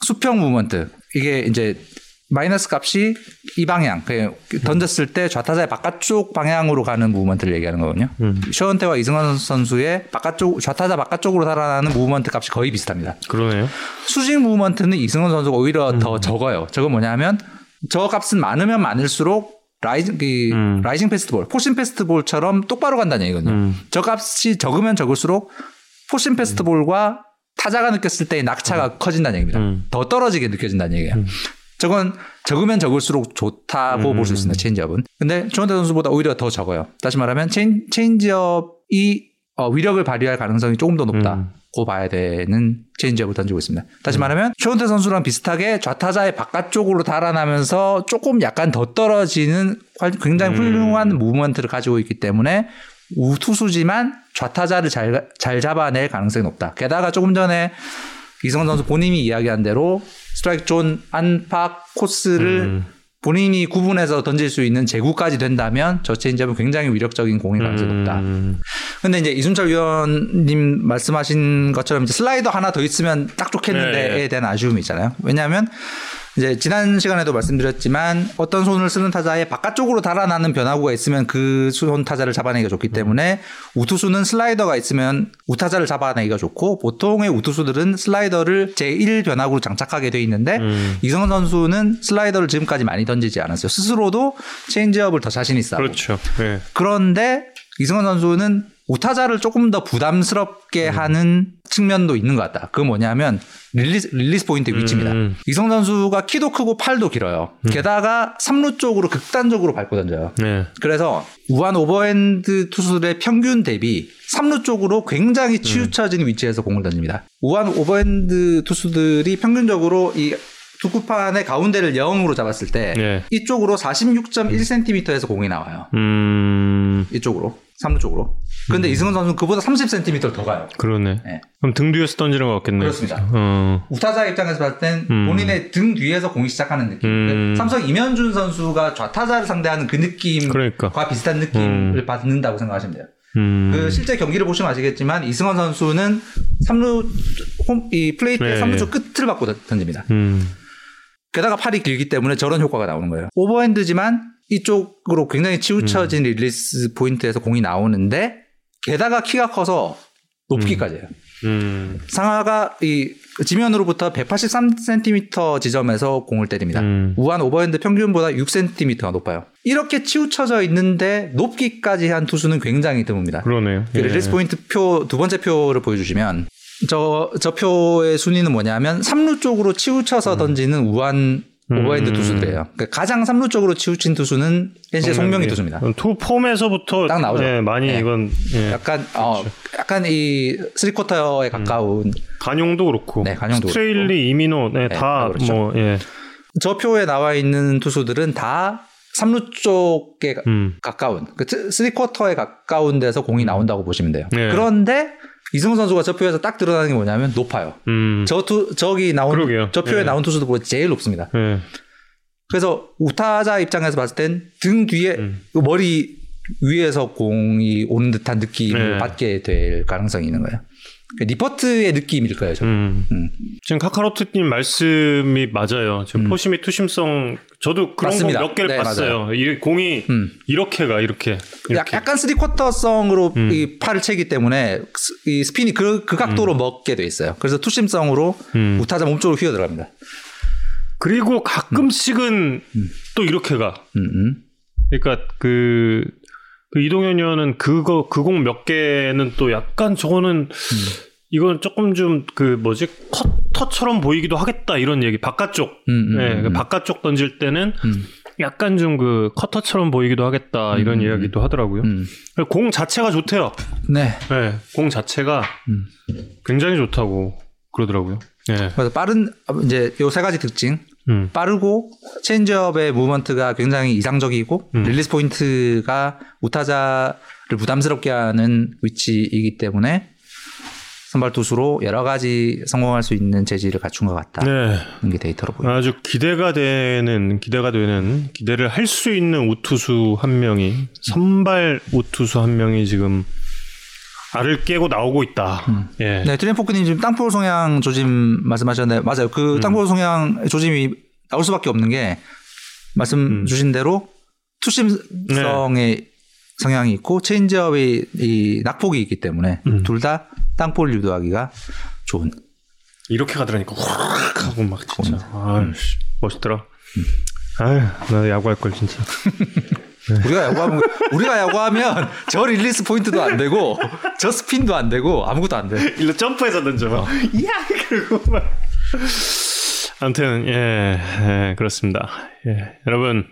수평 movement 이게 이제 마이너스 값이 이 방향 그 던졌을 때 좌타자의 바깥쪽 방향으로 가는 movement를 얘기하는 거거든요. 음. 최원태와 이승헌 선수의 바깥쪽 좌타자 바깥쪽으로 달아나는 movement 값이 거의 비슷합니다. 그러네요. 수직 movement는 이승헌 선수가 오히려 더 적어요. 저건 뭐냐면 저 값은 많으면 많을수록 rising 그 음. rising 패스트볼, four-seam 패스트볼처럼 똑바로 간다는 얘기거든요. 음. 저 값이 적으면 적을수록 four-seam 패스트볼과 타자가 느꼈을 때의 낙차가 커진다는 얘기입니다. 음. 더 떨어지게 느껴진다는 얘기예요. 저건 적으면 적을수록 좋다고 음. 볼수 있습니다. 체인지업은. 근데 최원태 선수보다 오히려 더 적어요. 다시 말하면 체인, 체인지업이 어, 위력을 발휘할 가능성이 조금 더 높다고 봐야 되는 체인지업을 던지고 있습니다. 다시 말하면 최원태 선수랑 비슷하게 좌타자의 바깥쪽으로 달아나면서 조금 약간 더 떨어지는 활- 굉장히 훌륭한 movement를 가지고 있기 때문에 우투수지만 좌타자를 잘, 잘 잡아낼 가능성이 높다. 게다가 조금 전에 이승헌 선수 본인이 이야기한 대로 스트라이크 존 안팎 코스를 음. 본인이 구분해서 던질 수 있는 제구까지 된다면 저 체인지업은 굉장히 위력적인 공일 가능성이 높다. 음. 근데 이제 이순철 위원님 말씀하신 것처럼 이제 슬라이더 하나 더 있으면 딱 좋겠는데에 네. 대한 아쉬움이 있잖아요. 왜냐하면 이제 지난 시간에도 말씀드렸지만 어떤 손을 쓰는 타자의 바깥쪽으로 달아나는 변화구가 있으면 그 손 타자를 잡아내기가 좋기 때문에 우투수는 슬라이더가 있으면 우타자를 잡아내기가 좋고 보통의 우투수들은 슬라이더를 제1 변화구로 장착하게 돼 있는데 음. 이승헌 선수는 슬라이더를 지금까지 많이 던지지 않았어요. 스스로도 체인지업을 더 자신 있어. 하고 그렇죠. 예. 그런데 이승헌 선수는 우타자를 조금 더 부담스럽게 음. 하는 측면도 있는 것 같다. 그건 뭐냐면 release, release point 위치입니다. 음. 이승헌 선수가 키도 크고 팔도 길어요. 게다가 3루 쪽으로 극단적으로 밟고 던져요. 네. 그래서 우완 오버핸드 투수들의 평균 대비 3루 쪽으로 굉장히 음. 치우쳐진 위치에서 공을 던집니다. 우완 오버핸드 투수들이 평균적으로 이 투구판의 가운데를 0으로 잡았을 때 네. 이쪽으로 46.1cm에서 공이 나와요. 음. 이쪽으로 3루 쪽으로. 그런데 이승헌 선수는 그보다 30cm 더 가요. 그러네. 네. 그럼 등 뒤에서 던지는 것 같겠네요. 그렇습니다. 어. 우타자 입장에서 봤을 땐 음. 본인의 등 뒤에서 공이 시작하는 느낌. 음. 삼성 임현준 선수가 좌타자를 상대하는 그 느낌과 그러니까. 비슷한 느낌을 음. 받는다고 생각하시면 돼요. 음. 그 실제 경기를 보시면 아시겠지만 이승헌 선수는 3루 홈, 이 플레이트의 네. 3루 쪽 끝을 밟고 던- 던집니다. 음. 게다가 팔이 길기 때문에 저런 효과가 나오는 거예요. 오버핸드지만 이쪽으로 굉장히 치우쳐진 release point에서 공이 나오는데 게다가 키가 커서 높기까지예요. 음. 상하가 이 지면으로부터 183cm 지점에서 공을 때립니다. 음. 우완 오버핸드 평균보다 6cm가 높아요. 이렇게 치우쳐져 있는데 높기까지 한 투수는 굉장히 드뭅니다. 그러네요. 그 예. release point 표 두 번째 표를 보여주시면 저, 저 표의 순위는 뭐냐면 3루 쪽으로 치우쳐서 던지는 우완 오버핸드 음. 투수들이에요. 그러니까 가장 3루 쪽으로 치우친 투수는 NC의 송명기 투수입니다. 투 폼에서부터 딱 나오죠. 예, 많이 예. 이건 예. 약간 어 약간 이 쓰리쿼터에 가까운 간용도 그렇고 네, 간용도 스트레일리 이민호 네, 네, 다다 그렇죠. 뭐 예. 저 표에 나와 있는 투수들은 다 3루 쪽에 가- 음. 가까운 그 쓰리쿼터에 가까운 데서 공이 나온다고 보시면 돼요. 네. 그런데 이승우 선수가 저 표에서 딱 드러나는 게 뭐냐면 높아요. 음. 저 투, 저기 나온 그러게요. 저 표에 네. 나온 투수들보다 제일 높습니다. 예. 그래서 우타자 입장에서 봤을 땐 등 뒤에 음. 그 머리 위에서 공이 오는 듯한 느낌을 네. 받게 될 가능성이 있는 거예요. 그러니까 니퍼트의 느낌일 거예요. 저는. 음. 음. 지금 카카로트님 말씀이 맞아요. 지금 음. 포심이 투심성 저도 그런 몇 개를 네, 봤어요. 이 공이 음. 이렇게 가 이렇게 이렇게. 약- 약간 쓰리쿼터성으로 음. 이 팔을 채기 때문에 스- 이 스핀이 그, 그 각도로 먹게 돼 있어요. 그래서 투심성으로 음. 우타자 몸쪽으로 휘어 들어갑니다. 그리고 가끔씩은 또 이렇게 가. 음, 음. 그러니까 그, 그 이동현 의원은 그거 그공몇 개는 또 약간 저거는 이건 조금 좀 그 뭐지 커터처럼 보이기도 하겠다 이런 얘기 바깥쪽 음, 음, 네, 음, 그 음. 바깥쪽 던질 때는 음. 약간 좀 그 커터처럼 보이기도 하겠다 이런 음, 이야기도 하더라고요. 음. 공 자체가 좋대요. 네. 네, 공 자체가 음. 굉장히 좋다고 그러더라고요. 네. 그래서 빠른 이제 요 세 가지 특징 음. 빠르고 체인지업의 무브먼트가 굉장히 이상적이고 음. 릴리스 포인트가 우타자를 부담스럽게 하는 위치이기 때문에 선발 투수로 여러 가지 성공할 수 있는 재질을 갖춘 것 같다. 네. 이게 데이터로 보입니다. 아주 기대가 되는 기대가 되는 기대를 할 수 있는 우투수 한 명이 선발 우투수 한 명이 지금 알을 깨고 나오고 있다. 예. 네, 트렌포크님 지금 땅볼 성향 조짐 말씀하셨는데 맞아요. 그 음. 땅볼 성향 조짐이 나올 수밖에 없는 게 말씀 음. 주신 대로 투심성의 성향이 있고 체인지업의 이 낙폭이 있기 때문에 음. 둘다 땅볼 유도하기가 좋은. 이렇게 가더라니까 확 하고 막 진짜 아유 씨, 멋있더라. 아유 나 야구할 걸 진짜. 우리가 야구하면 우리가 야구하면 저 릴리스 포인트도 안 되고 저 스핀도 안 되고 아무것도 안 돼. 일로 점프해서 던져. 막. 야 그리고 막. 아무튼 예, 예 그렇습니다. 예 여러분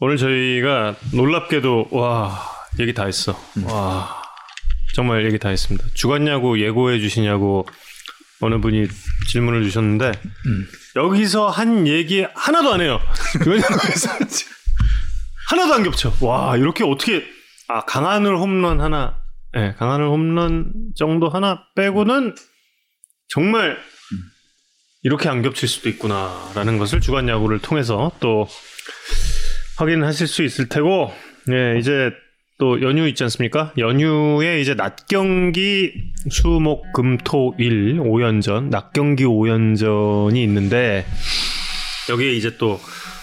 오늘 저희가 놀랍게도 와 얘기 다 했어. 와 정말 얘기 다 했습니다. 주간야구 예고해 주시냐고 어느 분이 질문을 주셨는데 여기서 한 얘기 하나도 안 해요. 하나도 안 겹쳐. 와 이렇게 어떻게 아 강한을 홈런 하나, 예 강한을 홈런 정도 하나 빼고는 정말 이렇게 안 겹칠 수도 있구나라는 것을 주간 야구를 통해서 또 확인하실 수 있을 테고, 예 이제 또 연휴 있지 않습니까? 연휴에 이제 낮 경기 수목 금토일 5연전, 낮 경기 5연전이 있는데 여기에 이제 또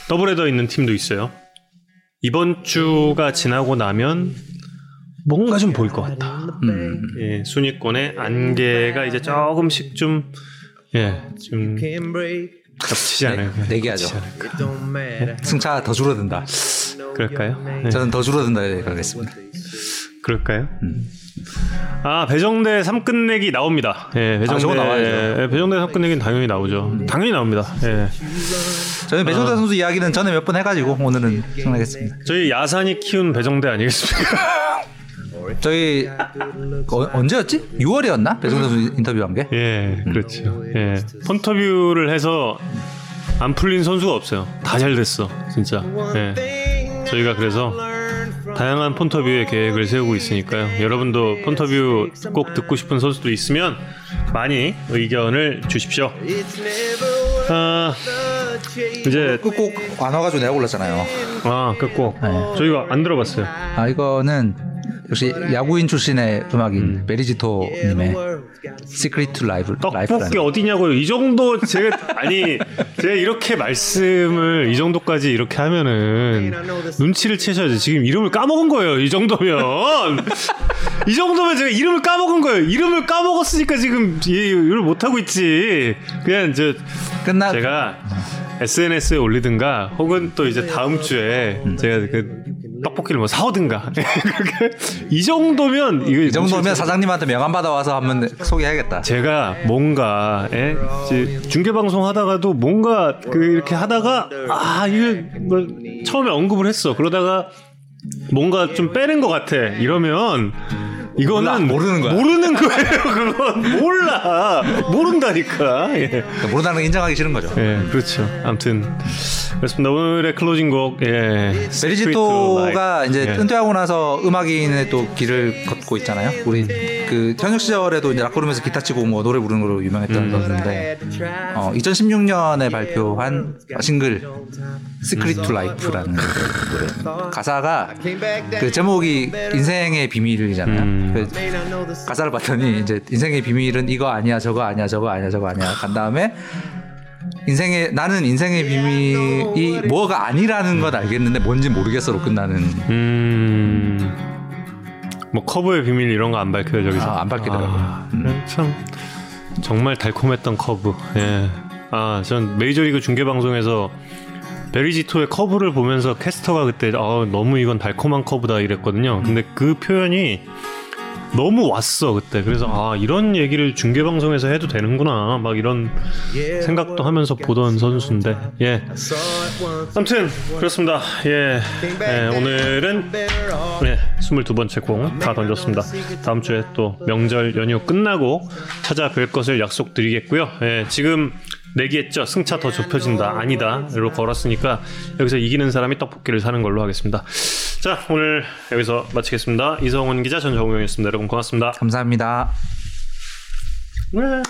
더블헤더 있는 팀도 있어요. 이번 주가 지나고 나면 뭔가 좀 보일 것 같다. 음. 예, 순위권의 안개가 이제 조금씩 좀 예, 좀 겹치지 않아요. 내기하죠. 겹치지 않을까. 승차 더 줄어든다. 그럴까요? 네. 저는 더 줄어든다 가겠습니다. 그럴까요? 아 배정대 3끝내기 나옵니다. 예, 배정대 아, 나와야죠. 예, 배정대 3끝내기는 당연히 나오죠. 당연히 나옵니다. 예. 저는 배종대 아. 선수 이야기는 전에 몇 번 해가지고 오늘은 생각했습니다. 저희 야산이 키운 배정대 아니겠습니까? 저희 어, 언제였지? 6월이었나? 배종대 선수 인터뷰한 게? 예, 그렇죠. 예. 폰터뷰를 해서 안 풀린 선수가 없어요. 다 잘 됐어, 진짜. 예. 저희가 그래서 다양한 폰터뷰의 계획을 세우고 있으니까요. 여러분도 폰터뷰 꼭 듣고 싶은 선수도 있으면 많이 의견을 주십시오. 아, 이제 끝곡 안 와가지고 내가 골랐잖아요. 아 끝곡 저희가 안 들어봤어요. 아 이거는 역시 야구인 출신의 음악인 메리지토님의 Secret to Life. 떡볶이 어디냐고요? 이 정도 제가 아니 제가 이렇게 말씀을 이 정도까지 이렇게 하면은 눈치를 채셔야지. 지금 이름을 까먹은 거예요. 이 정도면 이 정도면 제가 이름을 까먹은 거예요. 이름을 까먹었으니까 지금 이걸 못 하고 있지. 그냥 저 끝나 제가 SNS에 올리든가 혹은 또 이제 다음 주에 제가 그 떡볶이를 뭐 사오든가 그렇게 이 정도면 이 정도면 사장님한테 명함 받아와서 한번 소개해야겠다. 제가 뭔가 예? 이제 중계 방송 하다가도 뭔가 그 이렇게 하다가 아 이거 뭐 처음에 언급을 했어 그러다가 뭔가 좀 빼는 것 같아 이러면 이거는 몰라, 모르는 거야. 모르는 거예요 그건 몰라 모른다니까 예. 모르다는 걸 인정하기 싫은 거죠. 예, 그렇죠 아무튼 그렇습니다 오늘의 클로징 곡 예 배리 지토가 Secret to 이제. 예. 은퇴하고 나서 음악인의 또 길을 걷고 있잖아요. 우리 그 현역 시절에도 이제 락커룸에서 기타 치고 뭐 노래 부르는 걸로 유명했던 선수인데 어, 2016년에 발표한 싱글 Secret to Life라는 노래. 가사가 그 제목이 인생의 비밀이잖아요. 음. 그 가사를 봤더니 이제 인생의 비밀은 이거 아니야 저거 아니야 저거 아니야 저거 아니야. 간 다음에 인생의 나는 인생의 비밀이 뭐가 아니라는 건 알겠는데 뭔지 모르겠어로 끝나는. 음. 뭐 커브의 비밀 이런 거 안 밝혀요 저기서. 아, 안 밝히더라고요. 아, 그래, 참 정말 달콤했던 커브. 예. 아, 전 메이저리그 중계 방송에서 배리 지토의 커브를 보면서 캐스터가 그때 아, 너무 이건 달콤한 커브다 이랬거든요. 근데 그 표현이 너무 왔어 그때. 그래서 아 이런 얘기를 중계 방송에서 해도 되는구나. 막 이런 생각도 하면서 보던 선수인데 예. 아무튼 그렇습니다. 예. 예, 오늘은 네, 22번째 공 다 던졌습니다. 다음 주에 또 명절 연휴 끝나고 찾아뵐 것을 약속드리겠고요. 예, 지금 내기했죠. 승차 더 좁혀진다. 아니다. 로 걸었으니까 여기서 이기는 사람이 떡볶이를 사는 걸로 하겠습니다. 자, 오늘 여기서 마치겠습니다. 이성훈 기자, 전 정우영이었습니다. 여러분 고맙습니다. 감사합니다. 와.